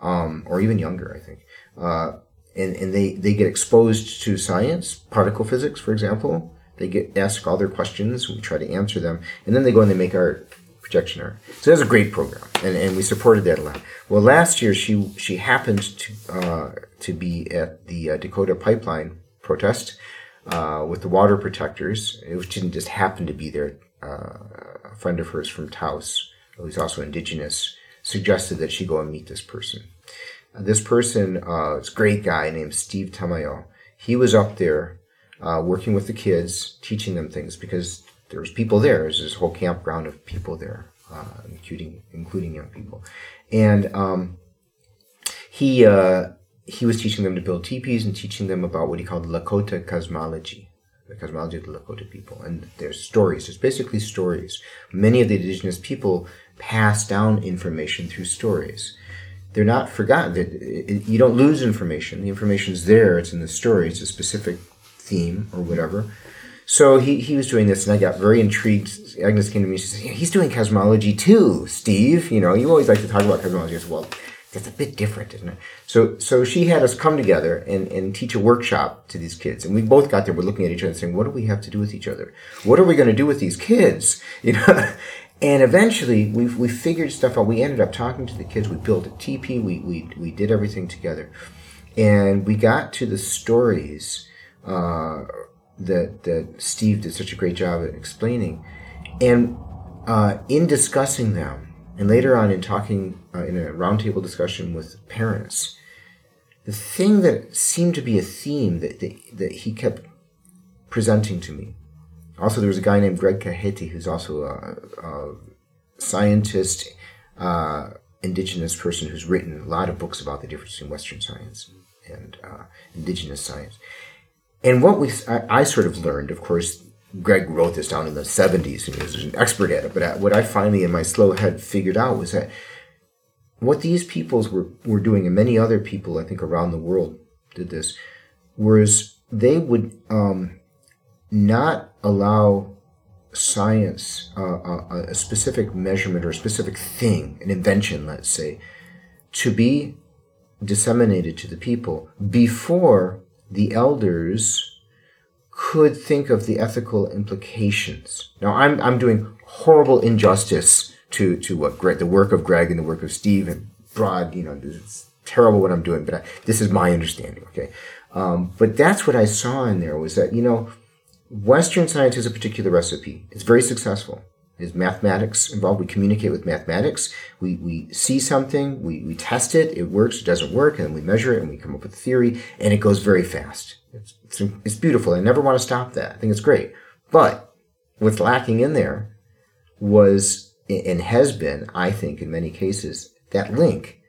um, or even younger, I think uh, and, and they, they get exposed to science, particle physics, for example. They get asked all their questions, we try to answer them, and then they go and they make art, projection art. So that's a great program, and, and we supported that a lot. Well, last year she she happened to uh, to be at the uh, Dakota Pipeline protest uh, with the water protectors, which didn't just happen to be there. Uh, a friend of hers from Taos, who's also indigenous, suggested that she go and meet this person this person, uh, this great guy named Steve Tamayo, he was up there uh, working with the kids, teaching them things because there was people there. There's this whole campground of people there, uh, including including young people, and um, he uh, he was teaching them to build teepees and teaching them about what he called Lakota cosmology, the cosmology of the Lakota people, and their stories. It's basically stories. Many of the indigenous people pass down information through stories they're not forgotten. You don't lose information. The information's there. It's in the story. It's a specific theme or whatever. So he, he was doing this, and I got very intrigued. Agnes came to me. and She said, yeah, "He's doing cosmology too, Steve. You know, you always like to talk about cosmology." as "Well, that's a bit different, isn't it?" So so she had us come together and, and teach a workshop to these kids, and we both got there. We're looking at each other and saying, "What do we have to do with each other? What are we going to do with these kids?" You know, and eventually we we figured stuff out. We ended up talking to the kids. We built a teepee. We we we did everything together, and we got to the stories uh, that that Steve did such a great job at explaining, and uh, in discussing them, and later on in talking uh, in a roundtable discussion with parents, the thing that seemed to be a theme that that, that he kept presenting to me also, there was a guy named Greg Cajete, who's also a, a scientist, uh, indigenous person who's written a lot of books about the difference between Western science and uh, indigenous science. And what we, I, I, sort of learned, of course, Greg wrote this down in the 70s and he was an expert at it, but what I finally in my slow head figured out was that what these peoples were, were doing, and many other people I think around the world did this, was they would um, not allow science, uh, a, uh, a specific measurement or a specific thing, an invention, let's say, to be disseminated to the people before the elders could think of the ethical implications. Now, I'm, I'm doing horrible injustice to, to what Greg, the work of Greg and the work of Steve and broad, you know, it's terrible what I'm doing, but I, this is my understanding, okay? Um, but that's what I saw in there was that, you know, Western science has a particular recipe. It's very successful. There's mathematics involved. We communicate with mathematics. We, we see something, we, we test it, it works, it doesn't work, and we measure it and we come up with a theory, and it goes very fast. It's, it's, it's beautiful. I never want to stop that. I think it's great. But what's lacking in there was, and has been, I think, in many cases, that link,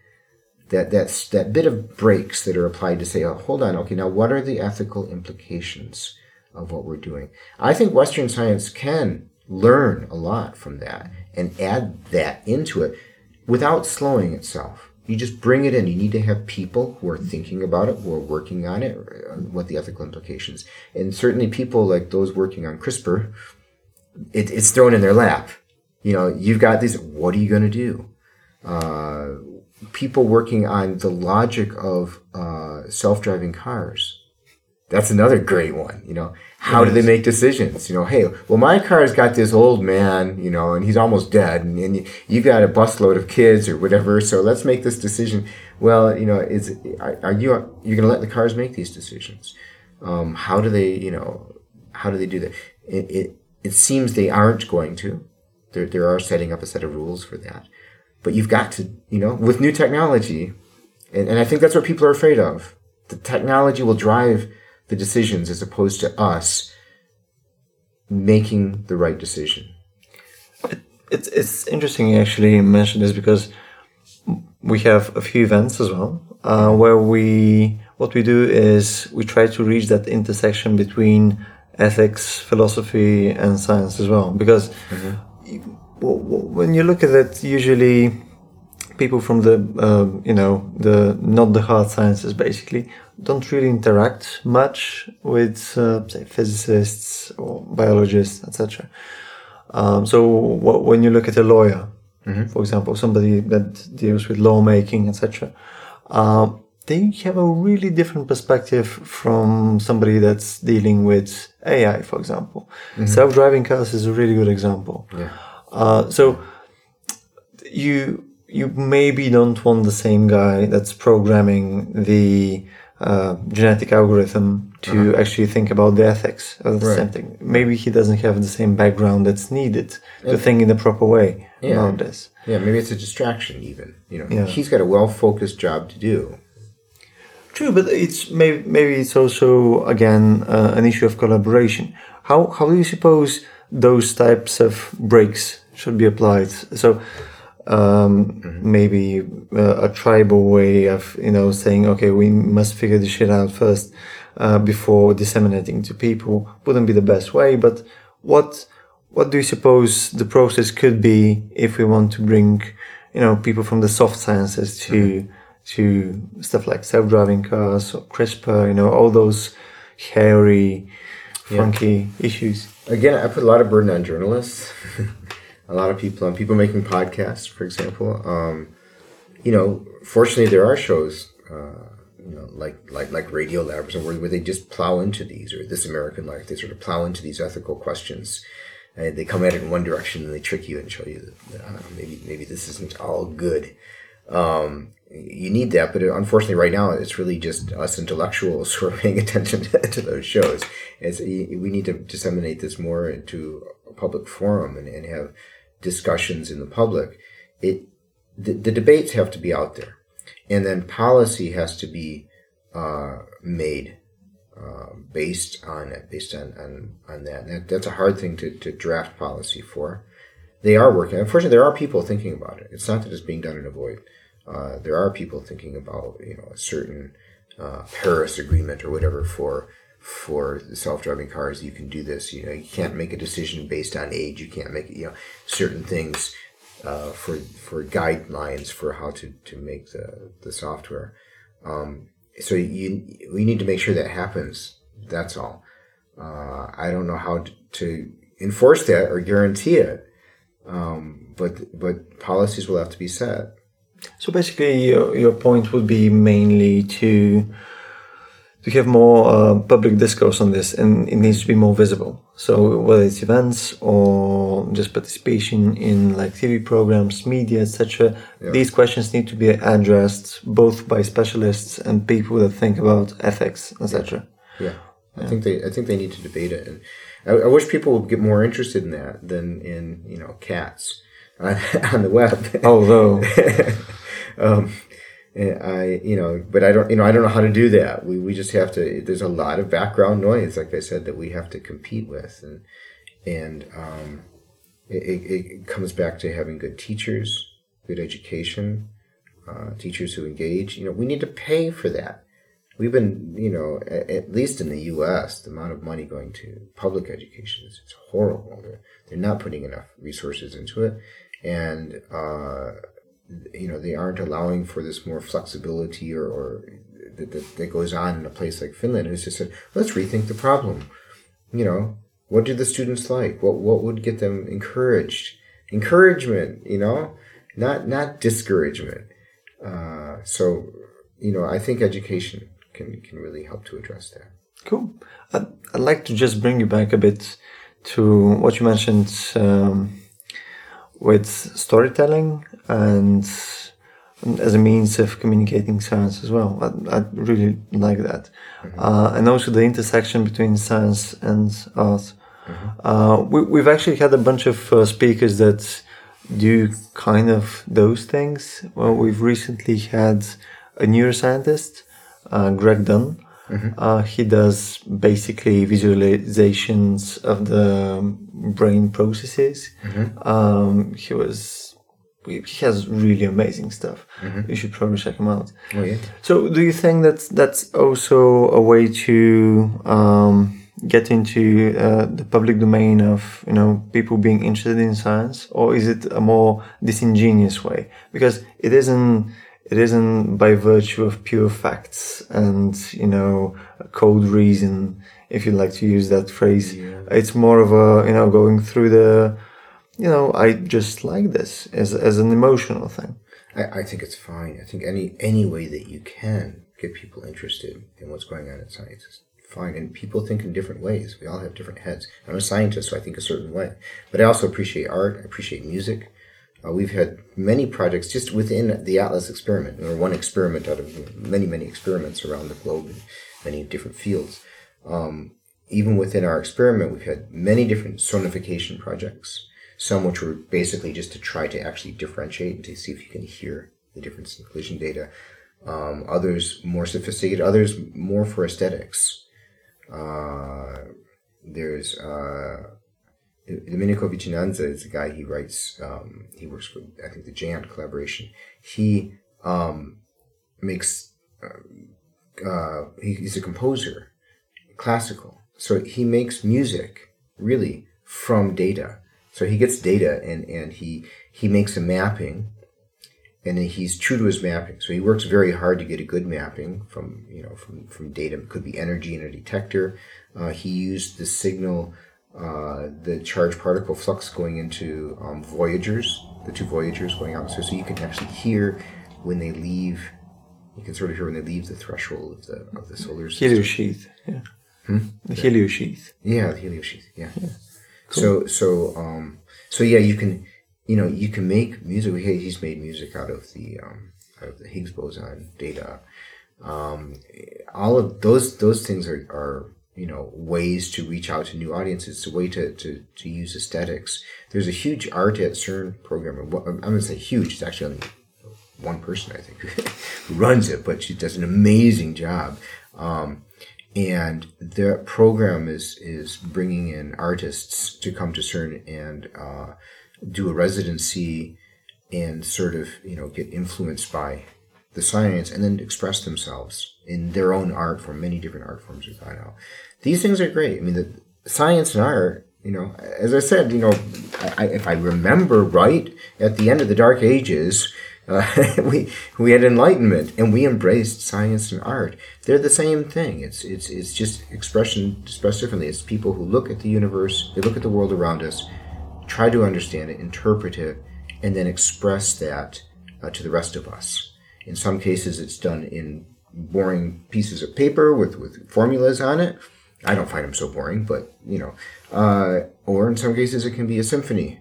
that, that, that bit of brakes that are applied to say, oh, hold on, okay, now what are the ethical implications of what we're doing? I think Western science can learn a lot from that and add that into it without slowing itself. You just bring it in. You need to have people who are thinking about it, who are working on it, what the ethical implications. And certainly people like those working on CRISPR, it, it's thrown in their lap. You know, you've got these, what are you going to do? Uh, people working on the logic of uh, self-driving cars. That's another great one. You know, how do they make decisions? You know, hey, well, my car's got this old man, you know, and he's almost dead, and, and you got a busload of kids or whatever. So let's make this decision. Well, you know, is are you you're going to let the cars make these decisions? Um, how do they, you know, how do they do that? It, it it seems they aren't going to. There there are setting up a set of rules for that, but you've got to, you know, with new technology, and, and I think that's what people are afraid of. The technology will drive the decisions as opposed to us making the right decision. It's it's interesting you actually mention this because we have a few events as well uh, where we what we do is we try to reach that intersection between ethics, philosophy, and science as well. Because mm-hmm. when you look at it, usually people from the uh, you know the not the hard sciences basically don't really interact much with, uh, say, physicists or biologists, etc. Um, so w- when you look at a lawyer, mm-hmm. for example, somebody that deals with lawmaking, etc., um, they have a really different perspective from somebody that's dealing with AI, for example. Mm-hmm. Self-driving cars is a really good example. Yeah. Uh, so you you maybe don't want the same guy that's programming the uh, genetic algorithm to uh-huh. actually think about the ethics of the right. same thing. Maybe he doesn't have the same background that's needed to think in the proper way yeah. about this. Yeah, maybe it's a distraction even. You know, yeah. he's got a well-focused job to do. True, but it's maybe maybe it's also again uh, an issue of collaboration. How how do you suppose those types of brakes should be applied? So um, mm-hmm. maybe uh, a tribal way of you know saying okay we must figure this shit out first uh, before disseminating to people wouldn't be the best way but what what do you suppose the process could be if we want to bring you know people from the soft sciences to mm-hmm. to stuff like self-driving cars or CRISPR you know all those hairy funky yeah. issues again I put a lot of burden on journalists a lot of people on people making podcasts, for example. Um, you know, fortunately, there are shows, uh, you know, like like like Radio Labs, where, where they just plow into these, or This American Life. They sort of plow into these ethical questions, and they come at it in one direction, and they trick you and show you that uh, maybe maybe this isn't all good. Um, you need that, but unfortunately, right now it's really just us intellectuals who are paying attention to, to those shows. It's, we need to disseminate this more into a public forum and, and have discussions in the public, it the, the debates have to be out there, and then policy has to be uh, made uh, based on it, based on on, on that. that. That's a hard thing to, to draft policy for. They are working. Unfortunately, there are people thinking about it. It's not that it's being done in a void. Uh, there are people thinking about you know a certain uh, Paris agreement or whatever for for self-driving cars you can do this you know you can't make a decision based on age you can't make it you know certain things uh, for for guidelines for how to to make the the software. Um, so you we need to make sure that happens. That's all. Uh, I don't know how to enforce that or guarantee it. Um, but but policies will have to be set. So basically your, your point would be mainly to to have more uh, public discourse on this, and it needs to be more visible. So whether it's events or just participation in like TV programs, media, etc., these questions need to be addressed both by specialists and people that think about ethics, etc. Yeah, I think they I think they need to debate it, and I, I wish people would get more interested in that than in you know cats on, on the web. Although um, and I you know, but I don't you know I don't know how to do that. We we just have to. There's a lot of background noise, like I said, that we have to compete with, and and um, it, it, comes back to having good teachers, good education, uh, teachers who engage. You know, we need to pay for that. We've been, you know, at, at least in the U.S., the amount of money going to public education is it's horrible. They're, they're not putting enough resources into it, and uh, you know they aren't allowing for this more flexibility or, or that, that, that goes on in a place like Finland. It's just said, let's rethink the problem. You know, what do the students like? What what would get them encouraged? Encouragement, you know, not not discouragement. Uh, so, you know, I think education can can really help to address that. Cool. I'd, I'd like to just bring you back a bit to what you mentioned um, with storytelling and as a means of communicating science as well. I, I really like that. Uh, and also the intersection between science and art. Uh, we, we've actually had a bunch of uh, speakers that do kind of those things. Well, we've recently had a neuroscientist, uh, Greg Dunn. Uh, he does basically visualizations of the brain processes. Um, he was he has really amazing stuff. You should probably check him out. Oh yeah. So, do you think that that's also a way to um, get into uh, the public domain of you know people being interested in science, or is it a more disingenuous way? Because it isn't it isn't by virtue of pure facts and you know cold reason, if you'd like to use that phrase. It's more of a you know going through the you know I just like this as as an emotional thing. I, I think it's fine. I think any any way that you can get people interested in what's going on in science is fine. And people think in different ways. We all have different heads. I'm a scientist, so I think a certain way. But I also appreciate art. I appreciate music. Uh, we've had many projects just within the Atlas experiment, or one experiment out of many, many experiments around the globe in many different fields. Um, even within our experiment, we've had many different sonification projects. Some which were basically just to try to actually differentiate and to see if you can hear the difference in collision data. Um, others more sophisticated, others more for aesthetics. Uh, there's uh, Domenico Vicinanza is a guy he writes. Um, he works with I think the GÉANT collaboration. He um, makes. Uh, uh, he, he's a composer, classical. So he makes music really from data. So he gets data and and he he makes a mapping, and then he's true to his mapping. So he works very hard to get a good mapping from you know from from data. It could be energy in a detector. Uh, he used the signal uh, the charged particle flux going into um, Voyagers, the two Voyagers going out. So, so you can actually hear when they leave. You can sort of hear when they leave the threshold of the of the solar system. Heliosheath, yeah. The heliosheath. Yeah, the heliosheath. Yeah. So so um so yeah, you can you know you can make music. He, he's made music out of the um out of the Higgs boson data. Um, all of those those things are are you know ways to reach out to new audiences. It's a way to to to use aesthetics. There's a huge art at CERN program. I'm gonna say huge. It's actually only one person I think who runs it, but she does an amazing job. Um, and the program is is bringing in artists to come to CERN and uh, do a residency and sort of you know get influenced by the science and then express themselves in their own art form. Many different art forms are got out. These things are great. I mean, the science and art. You know, as I said, you know, I, if I remember right, at the end of the Dark Ages, uh, we we had enlightenment and we embraced science and art. They're the same thing. It's it's it's just expression expressed differently. It's people who look at the universe, they look at the world around us, try to understand it, interpret it, and then express that uh, to the rest of us. In some cases, it's done in boring pieces of paper with, with formulas on it. I don't find them so boring, but you know, uh, or in some cases it can be a symphony.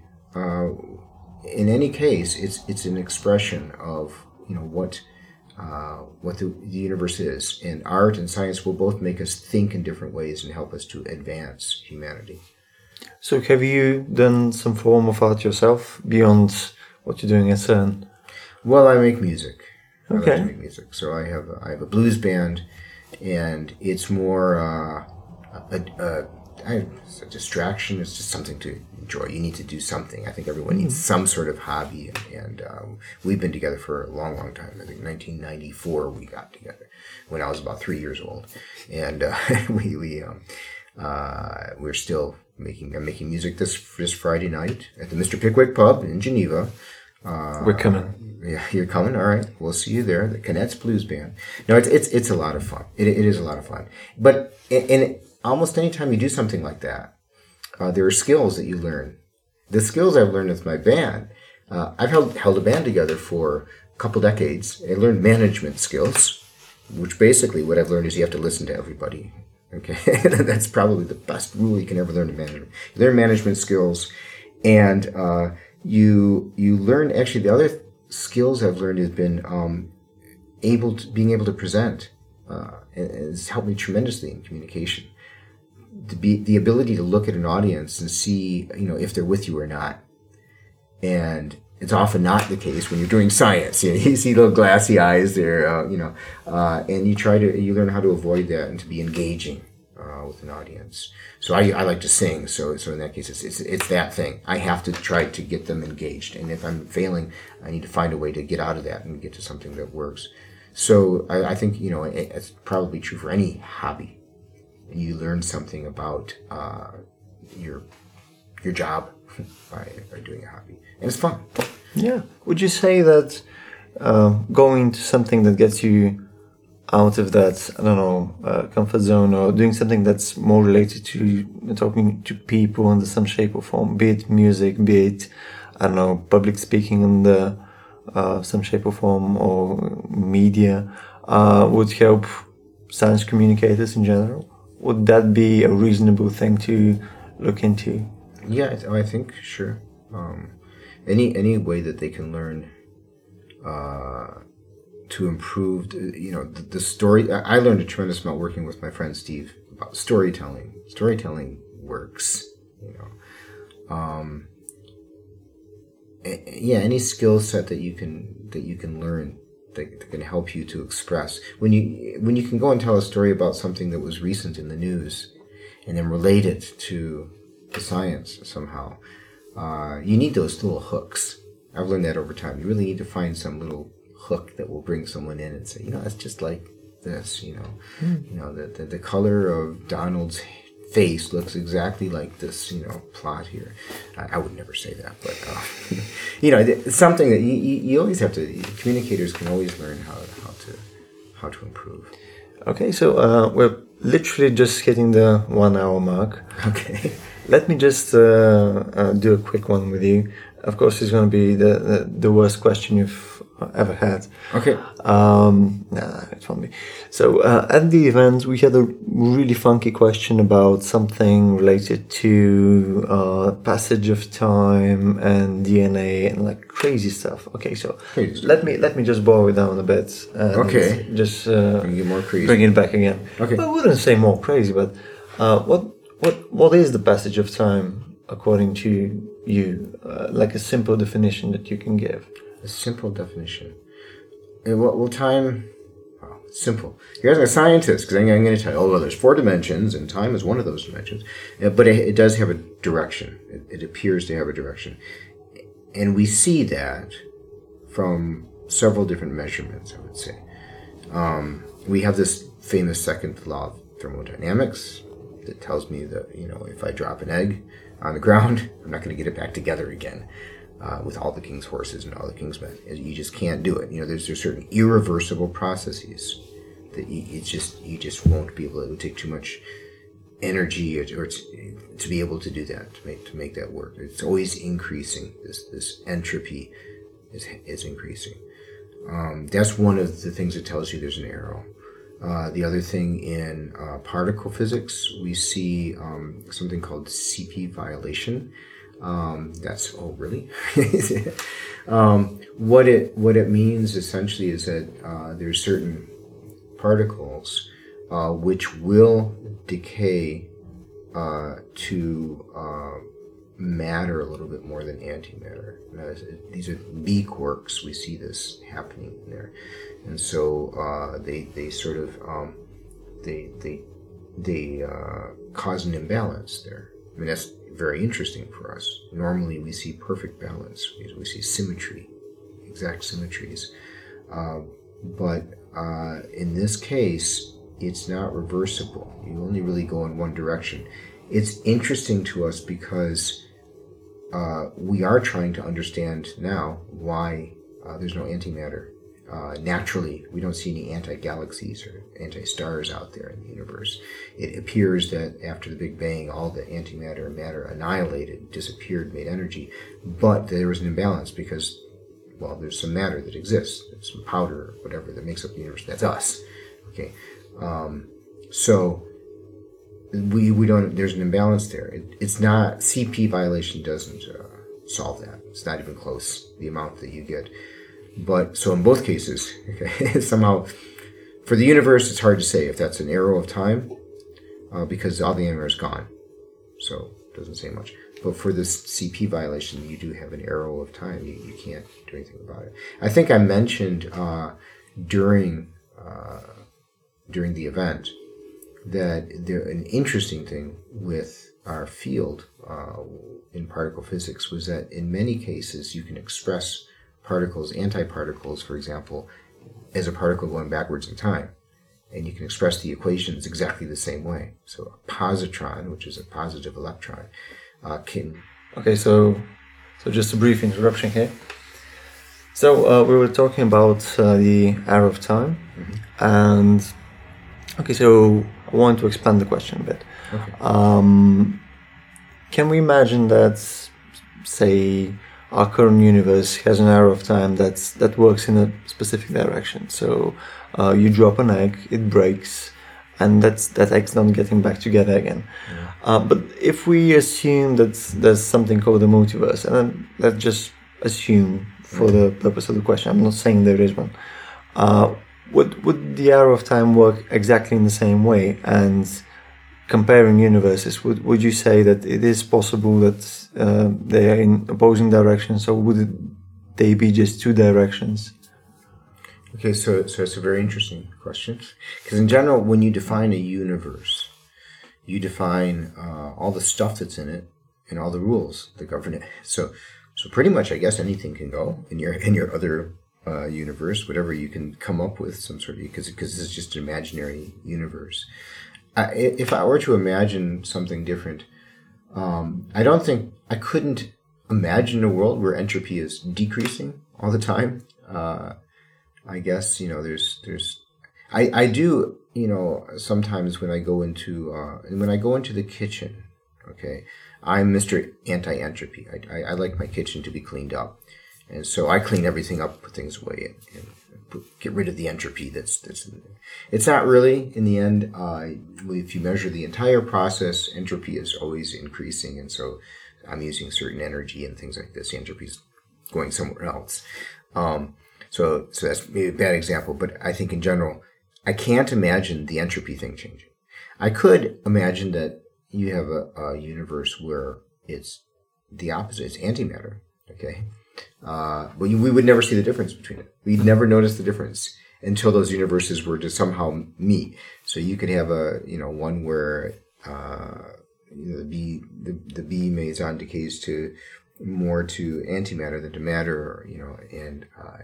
In any case, it's it's an expression of you know what uh, what the, the universe is, and art and science will both make us think in different ways and help us to advance humanity. So, have you done some form of art yourself beyond what you're doing at CERN? Well, I make music. I like Okay. to make music. So I have a, I have a blues band, and it's more uh, a, a, I, it's a distraction. It's just something to enjoy. You need to do something. I think everyone needs some sort of hobby, and, and um, we've been together for a long, long time. I think 1994 we got together when I was about three years old, and uh, we we um, uh, we're still making I'm making music this this Friday night at the Mr. Pickwick Pub in Geneva. Uh, We're coming. yeah, you're coming. All right, we'll see you there. The Canettes Blues Band. No, it's it's it's a lot of fun. It, it is a lot of fun. But in, in almost any time you do something like that, uh, there are skills that you learn. The skills I've learned with my band. Uh, I've held held a band together for a couple decades. I learned management skills, which basically what I've learned is you have to listen to everybody. Okay, that's probably the best rule you can ever learn in management. You learn management skills, and uh, you you learn actually the other skills I've learned has been um, able to being able to present. Uh, helped me tremendously in communication. To be the ability to look at an audience and see you know if they're with you or not, and it's often not the case when you're doing science. You, know, you see little glassy eyes there, uh, you know, uh, and you try to you learn how to avoid that and to be engaging uh, with an audience. So I, I like to sing. So so in that case, it's, it's it's that thing. I have to try to get them engaged, and if I'm failing, I need to find a way to get out of that and get to something that works. So I, I think you know it, it's probably true for any hobby. You learn something about uh, your your job by, by doing a hobby, and it's fun. Yeah. Would you say that um, going to something that gets you out of that, I don't know, uh, comfort zone or doing something that's more related to talking to people in some shape or form, be it music, be it, I don't know, public speaking in the uh, some shape or form or media, uh, would help science communicators in general? Would that be a reasonable thing to look into? Yeah, I, th- I think sure. Um, any any way that they can learn uh, to improve, you know, the, the story. I learned a tremendous amount working with my friend Steve about storytelling. Storytelling works, you know. Um, yeah, any skill set that you can that you can learn that, that can help you to express when you when you can go and tell a story about something that was recent in the news and then relate it to the science somehow. Uh, you need those little hooks. I've learned that over time. You really need to find some little hook that will bring someone in and say, you know, it's just like this. You know, you know the, the the color of Donald's face looks exactly like this. You know, plot here. I, I would never say that, but uh, you know, it's something that you, you, you always have to. Communicators can always learn how how to how to improve. Okay, so uh, we're literally just hitting the one hour mark. Okay. Let me just uh, uh, do a quick one with you. Of course, it's going to be the, the, the worst question you've ever had. Okay. Um, nah, it won't. So, uh, at the event, we had a really funky question about something related to uh, passage of time and DNA and like crazy stuff. Okay, so Crazy let me let me just boil it down a bit. Okay. Just uh, Bring it more crazy. Bring it back again. Okay. I wouldn't say more crazy, but uh, what what what is the passage of time according to you? Uh, like a simple definition that you can give. A simple definition. And what will time? Well, simple. You guys are asking a scientist because I'm, I'm going to tell you. Well, there's four dimensions, and time is one of those dimensions. Uh, But it, it does have a direction. It, it appears to have a direction, and we see that from several different measurements. I would say um, we have this famous second law of thermodynamics that tells me that you know if I drop an egg on the ground, I'm not going to get it back together again uh, with all the king's horses and all the king's men. You just can't do it. You know, there's there's certain irreversible processes that you, it's just you just won't be able. To, it would take too much energy or, or it's, to be able to do that to make to make that work. It's always increasing. This this entropy is is increasing. Um, that's one of the things that tells you there's an arrow. Uh, the other thing in uh, particle physics, we see um, something called CP violation. Um, that's oh really? um, what it what it means essentially is that uh, there's certain particles uh, which will decay uh, to uh, matter a little bit more than antimatter. these are B quarks. We see this happening there, and so uh, they they sort of um, they they they uh, cause an imbalance there. I mean that's very interesting for us. Normally we see perfect balance. We, see symmetry, exact symmetries, uh, but uh, in this case, it's not reversible. You only really go in one direction. It's interesting to us because uh, we are trying to understand now why uh, there's no antimatter. Uh, naturally, we don't see any anti galaxies or anti stars out there in the universe. It appears that after the Big Bang, all the antimatter and matter annihilated, disappeared, made energy. But there was an imbalance because, well, there's some matter that exists, some powder or whatever that makes up the universe. That's us. Okay. Um, so we we don't. There's an imbalance there. It, it's not CP violation doesn't uh, solve that. It's not even close. The amount that you get, but so in both cases, okay, somehow for the universe, it's hard to say if that's an arrow of time uh, because all the energy is gone. So it doesn't say much. But for this CP violation, you do have an arrow of time. You, you can't do anything about it. I think I mentioned uh, during uh, during the event that there an interesting thing with our field uh, in particle physics was that in many cases you can express particles, antiparticles, for example, as a particle going backwards in time. And you can express the equations exactly the same way. So a positron, which is a positive electron, uh, can. Okay, so so just a brief interruption here. So uh, we were talking about uh, the arrow of time, mm-hmm. and okay, so I want to expand the question a bit. Okay. Um, can we imagine that, say, our current universe has an arrow of time that's that works in a specific direction? So uh, you drop an egg, it breaks, and that's that egg's not getting back together again. Yeah. Uh, but if we assume that there's something called the multiverse, and then let's just assume for the purpose of the question, I'm not saying there is one. Uh, would would the arrow of time work exactly in the same way? And comparing universes, would would you say that it is possible that uh, they are in opposing directions, or would it, they be just two directions? Okay, so so it's a very interesting question because in general, when you define a universe, you define uh, all the stuff that's in it and all the rules that govern it. So so pretty much, I guess anything can go in your in your other uh, universe, whatever you can come up with, some sort of because because this is just an imaginary universe. I, if I were to imagine something different, um, I don't think I couldn't imagine a world where entropy is decreasing all the time. Uh, I guess you know there's there's I I do you know sometimes when I go into uh, when I go into the kitchen, okay, I'm Mr. Anti Entropy. I, I, I like my kitchen to be cleaned up. And so I clean everything up, put things away, and, and get rid of the entropy that's that's. It's not really in the end. Uh, if you measure the entire process, entropy is always increasing, and so I'm using certain energy and things like this. The entropy is going somewhere else. Um, so so that's maybe a bad example, but I think in general, I can't imagine the entropy thing changing. I could imagine that you have a, a universe where it's the opposite. It's antimatter. Okay uh, we, we would never see the difference between it. We'd never notice the difference until those universes were to somehow meet. So you could have a you know one where uh, you know, the B the, the B meson decays to more to antimatter than to matter, you know, and uh,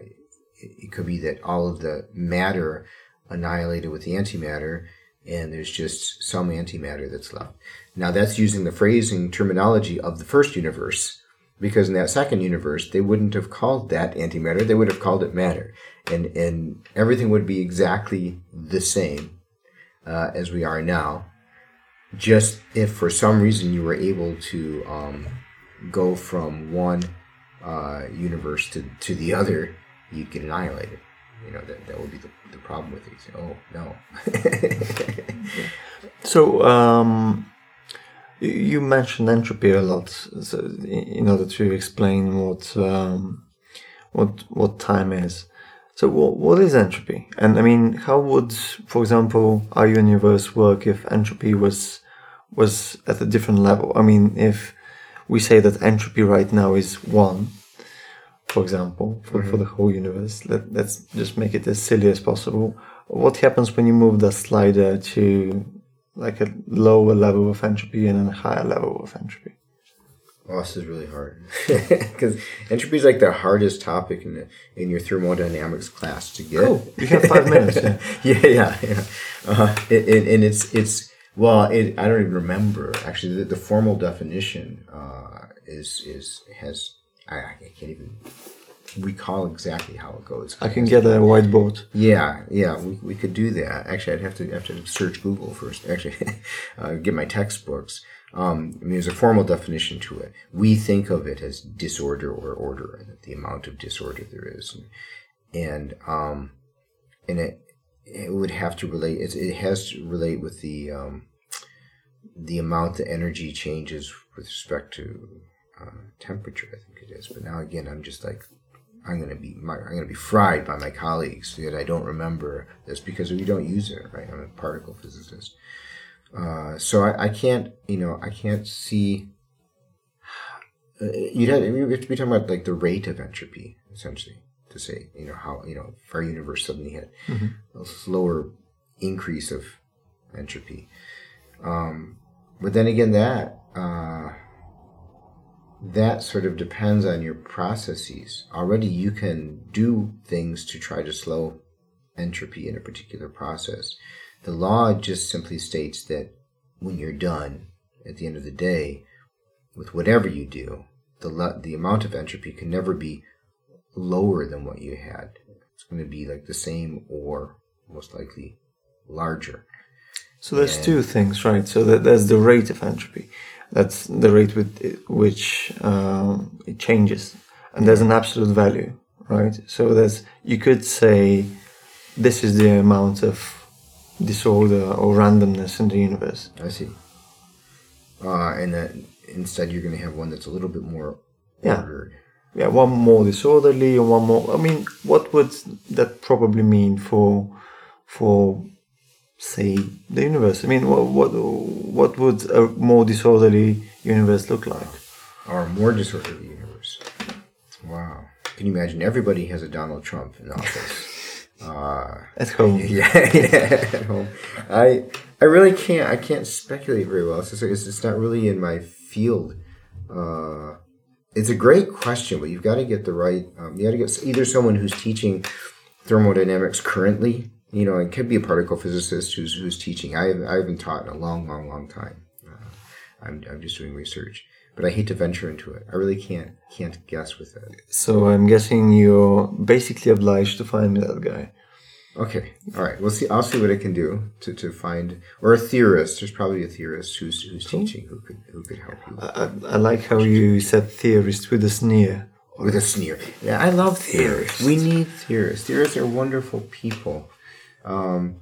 it, it could be that all of the matter annihilated with the antimatter, and there's just some antimatter that's left. Now that's using the phrasing terminology of the first universe because in that second universe they wouldn't have called that antimatter. They would have called it matter. And and everything would be exactly the same uh, as we are now. Just if for some reason you were able to um, go from one uh, universe to, to the other you'd get annihilated. You know that that would be the, the problem with these oh no. So um, you- mentioned entropy a lot, so in order to explain what um, what what time is. So what what is entropy? And I mean, how would, for example, our universe work if entropy was was at a different level? I mean, if we say that entropy right now is one, for example, for, for the whole universe, let, let's just make it as silly as possible. What happens when you move the slider to like a lower level of entropy and a higher level of entropy? Oh, this is really hard because entropy is like the hardest topic in the, in your thermodynamics class to get. Cool. You have five minutes. Yeah. yeah, yeah, yeah. Uh, and, and and it's it's well, it, I don't even remember actually. The, the formal definition uh, is is has I, I can't even recall exactly how it goes. I can get a whiteboard. Yeah, yeah, we, we could do that. Actually, I'd have to have to search Google first. Actually, uh, get my textbooks. Um, I mean, there's a formal definition to it. We think of it as disorder or order, and the amount of disorder there is, and and um, and it it would have to relate. It, it has to relate with the um, the amount the energy changes with respect to uh, temperature. I think it is. But now again, I'm just like I'm gonna be my, I'm gonna be fried by my colleagues that I don't remember this because we don't use it, right? I'm a particle physicist, uh, so I, I can't, you know, I can't see. Uh, you'd have, we have to be talking about like the rate of entropy, essentially, to say, you know, how you know if our universe suddenly had a slower increase of entropy. Um, but then again, that. Uh, that sort of depends on your processes. Already, you can do things to try to slow entropy in a particular process. The law just simply states that when you're done, at the end of the day, with whatever you do, the the amount of entropy can never be lower than what you had. It's going to be like the same or most likely larger. So there's two things, right? So that there's the rate of entropy. That's the rate with which um, it changes, and there's an absolute value, right? So there's you could say this is the amount of disorder or randomness in the universe. I see. Uh, and then instead, you're going to have one that's a little bit more Yeah. ordered. Yeah, one more disorderly and one more. I mean, what would that probably mean for for say the universe? I mean, what what what would a more disorderly universe look like? Or a more disorderly universe. Wow. Can you imagine? Everybody has a Donald Trump in office. uh, At home. yeah, yeah, at home. I I really can't I can't speculate very well. It's just, it's, it's not really in my field. Uh, it's a great question, but you've got to get the right. Um, you got to get either someone who's teaching thermodynamics currently. You know, it could be a particle physicist who's who's teaching. I I haven't taught in a long, long, long time. Uh, I'm I'm just doing research, but I hate to venture into it. I really can't can't guess with it. So I'm guessing you're basically obliged to find that guy. Okay. All right. We'll see. I'll see what I can do to, to find or a theorist. There's probably a theorist who's who's teaching who could who could help you I, I like how you said theorist with a sneer. with a sneer. Yeah, I love theorists. We need theorists. Theorists are wonderful people. Um,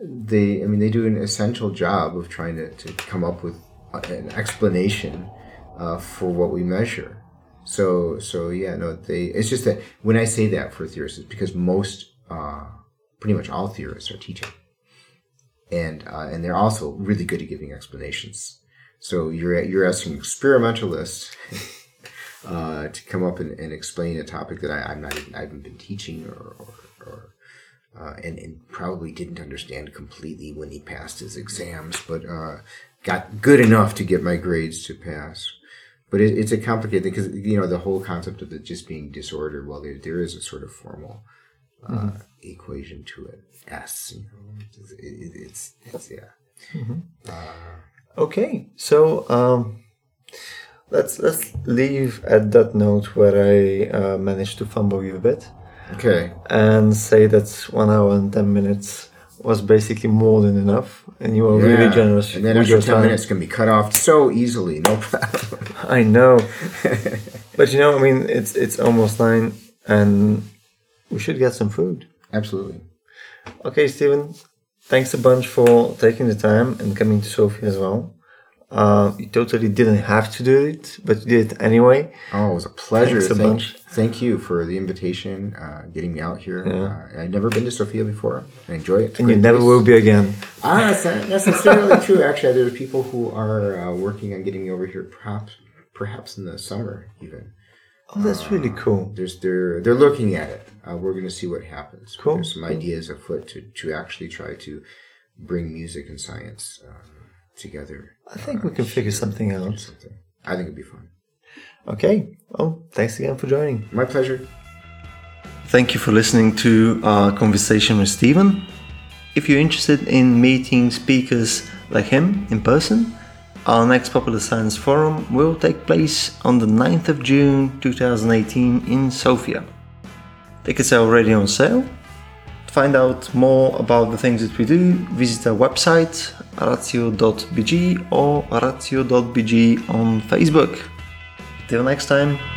they, I mean, they do an essential job of trying to, to come up with an explanation uh, for what we measure. So, so yeah, no, they. It's just that when I say that for theorists, it's because most, uh, pretty much all theorists are teaching, and uh, and they're also really good at giving explanations. So you're you're asking experimentalists uh, to come up and, and explain a topic that I, I'm not even, I haven't been teaching or, or, or uh, and, and probably didn't understand completely when he passed his exams, but uh, got good enough to get my grades to pass. But it, it's a complicated thing because you know the whole concept of it just being disordered. Well, there there is a sort of formal uh, equation to it. S, you know, it's it, it's, it's yeah. Okay, so um, let's let's leave at that note where I uh, managed to fumble you a bit Okay. and say that one hour and ten minutes was basically more than enough, and you were really generous And then your ten time. minutes can be cut off so easily, no problem. I know, but you know, I mean, it's it's almost nine, and we should get some food. Absolutely. Okay, Steven, thanks a bunch for taking the time and coming to Sofia as well. Uh, you totally didn't have to do it, but you did it anyway. Oh, it was a pleasure. Thanks a thank, bunch. thank you for the invitation, uh, getting me out here. Uh, I'd never been to Sofia before. I enjoy it. It's And you never place. will be again. Ah, that's not necessarily true. Actually, there are people who are uh, working on getting me over here, perhaps, perhaps in the summer even. Oh, that's really cool. There's they're they're looking at it. Uh, we're going to see what happens. Cool, There's some cool. ideas afoot to to actually try to bring music and science um, together. I think we uh, can figure something out. Something. I think it'd be fun. Okay. Oh, thanks again for joining. My pleasure. Thank you for listening to our conversation with Steven. If you're interested in meeting speakers like him in person, our next Popular Science Forum will take place on the 9th of June 2018 in Sofia. Tickets are already on sale. Find out more about the things that we do, visit our website ratio.bg or ratio.bg on Facebook. Till next time.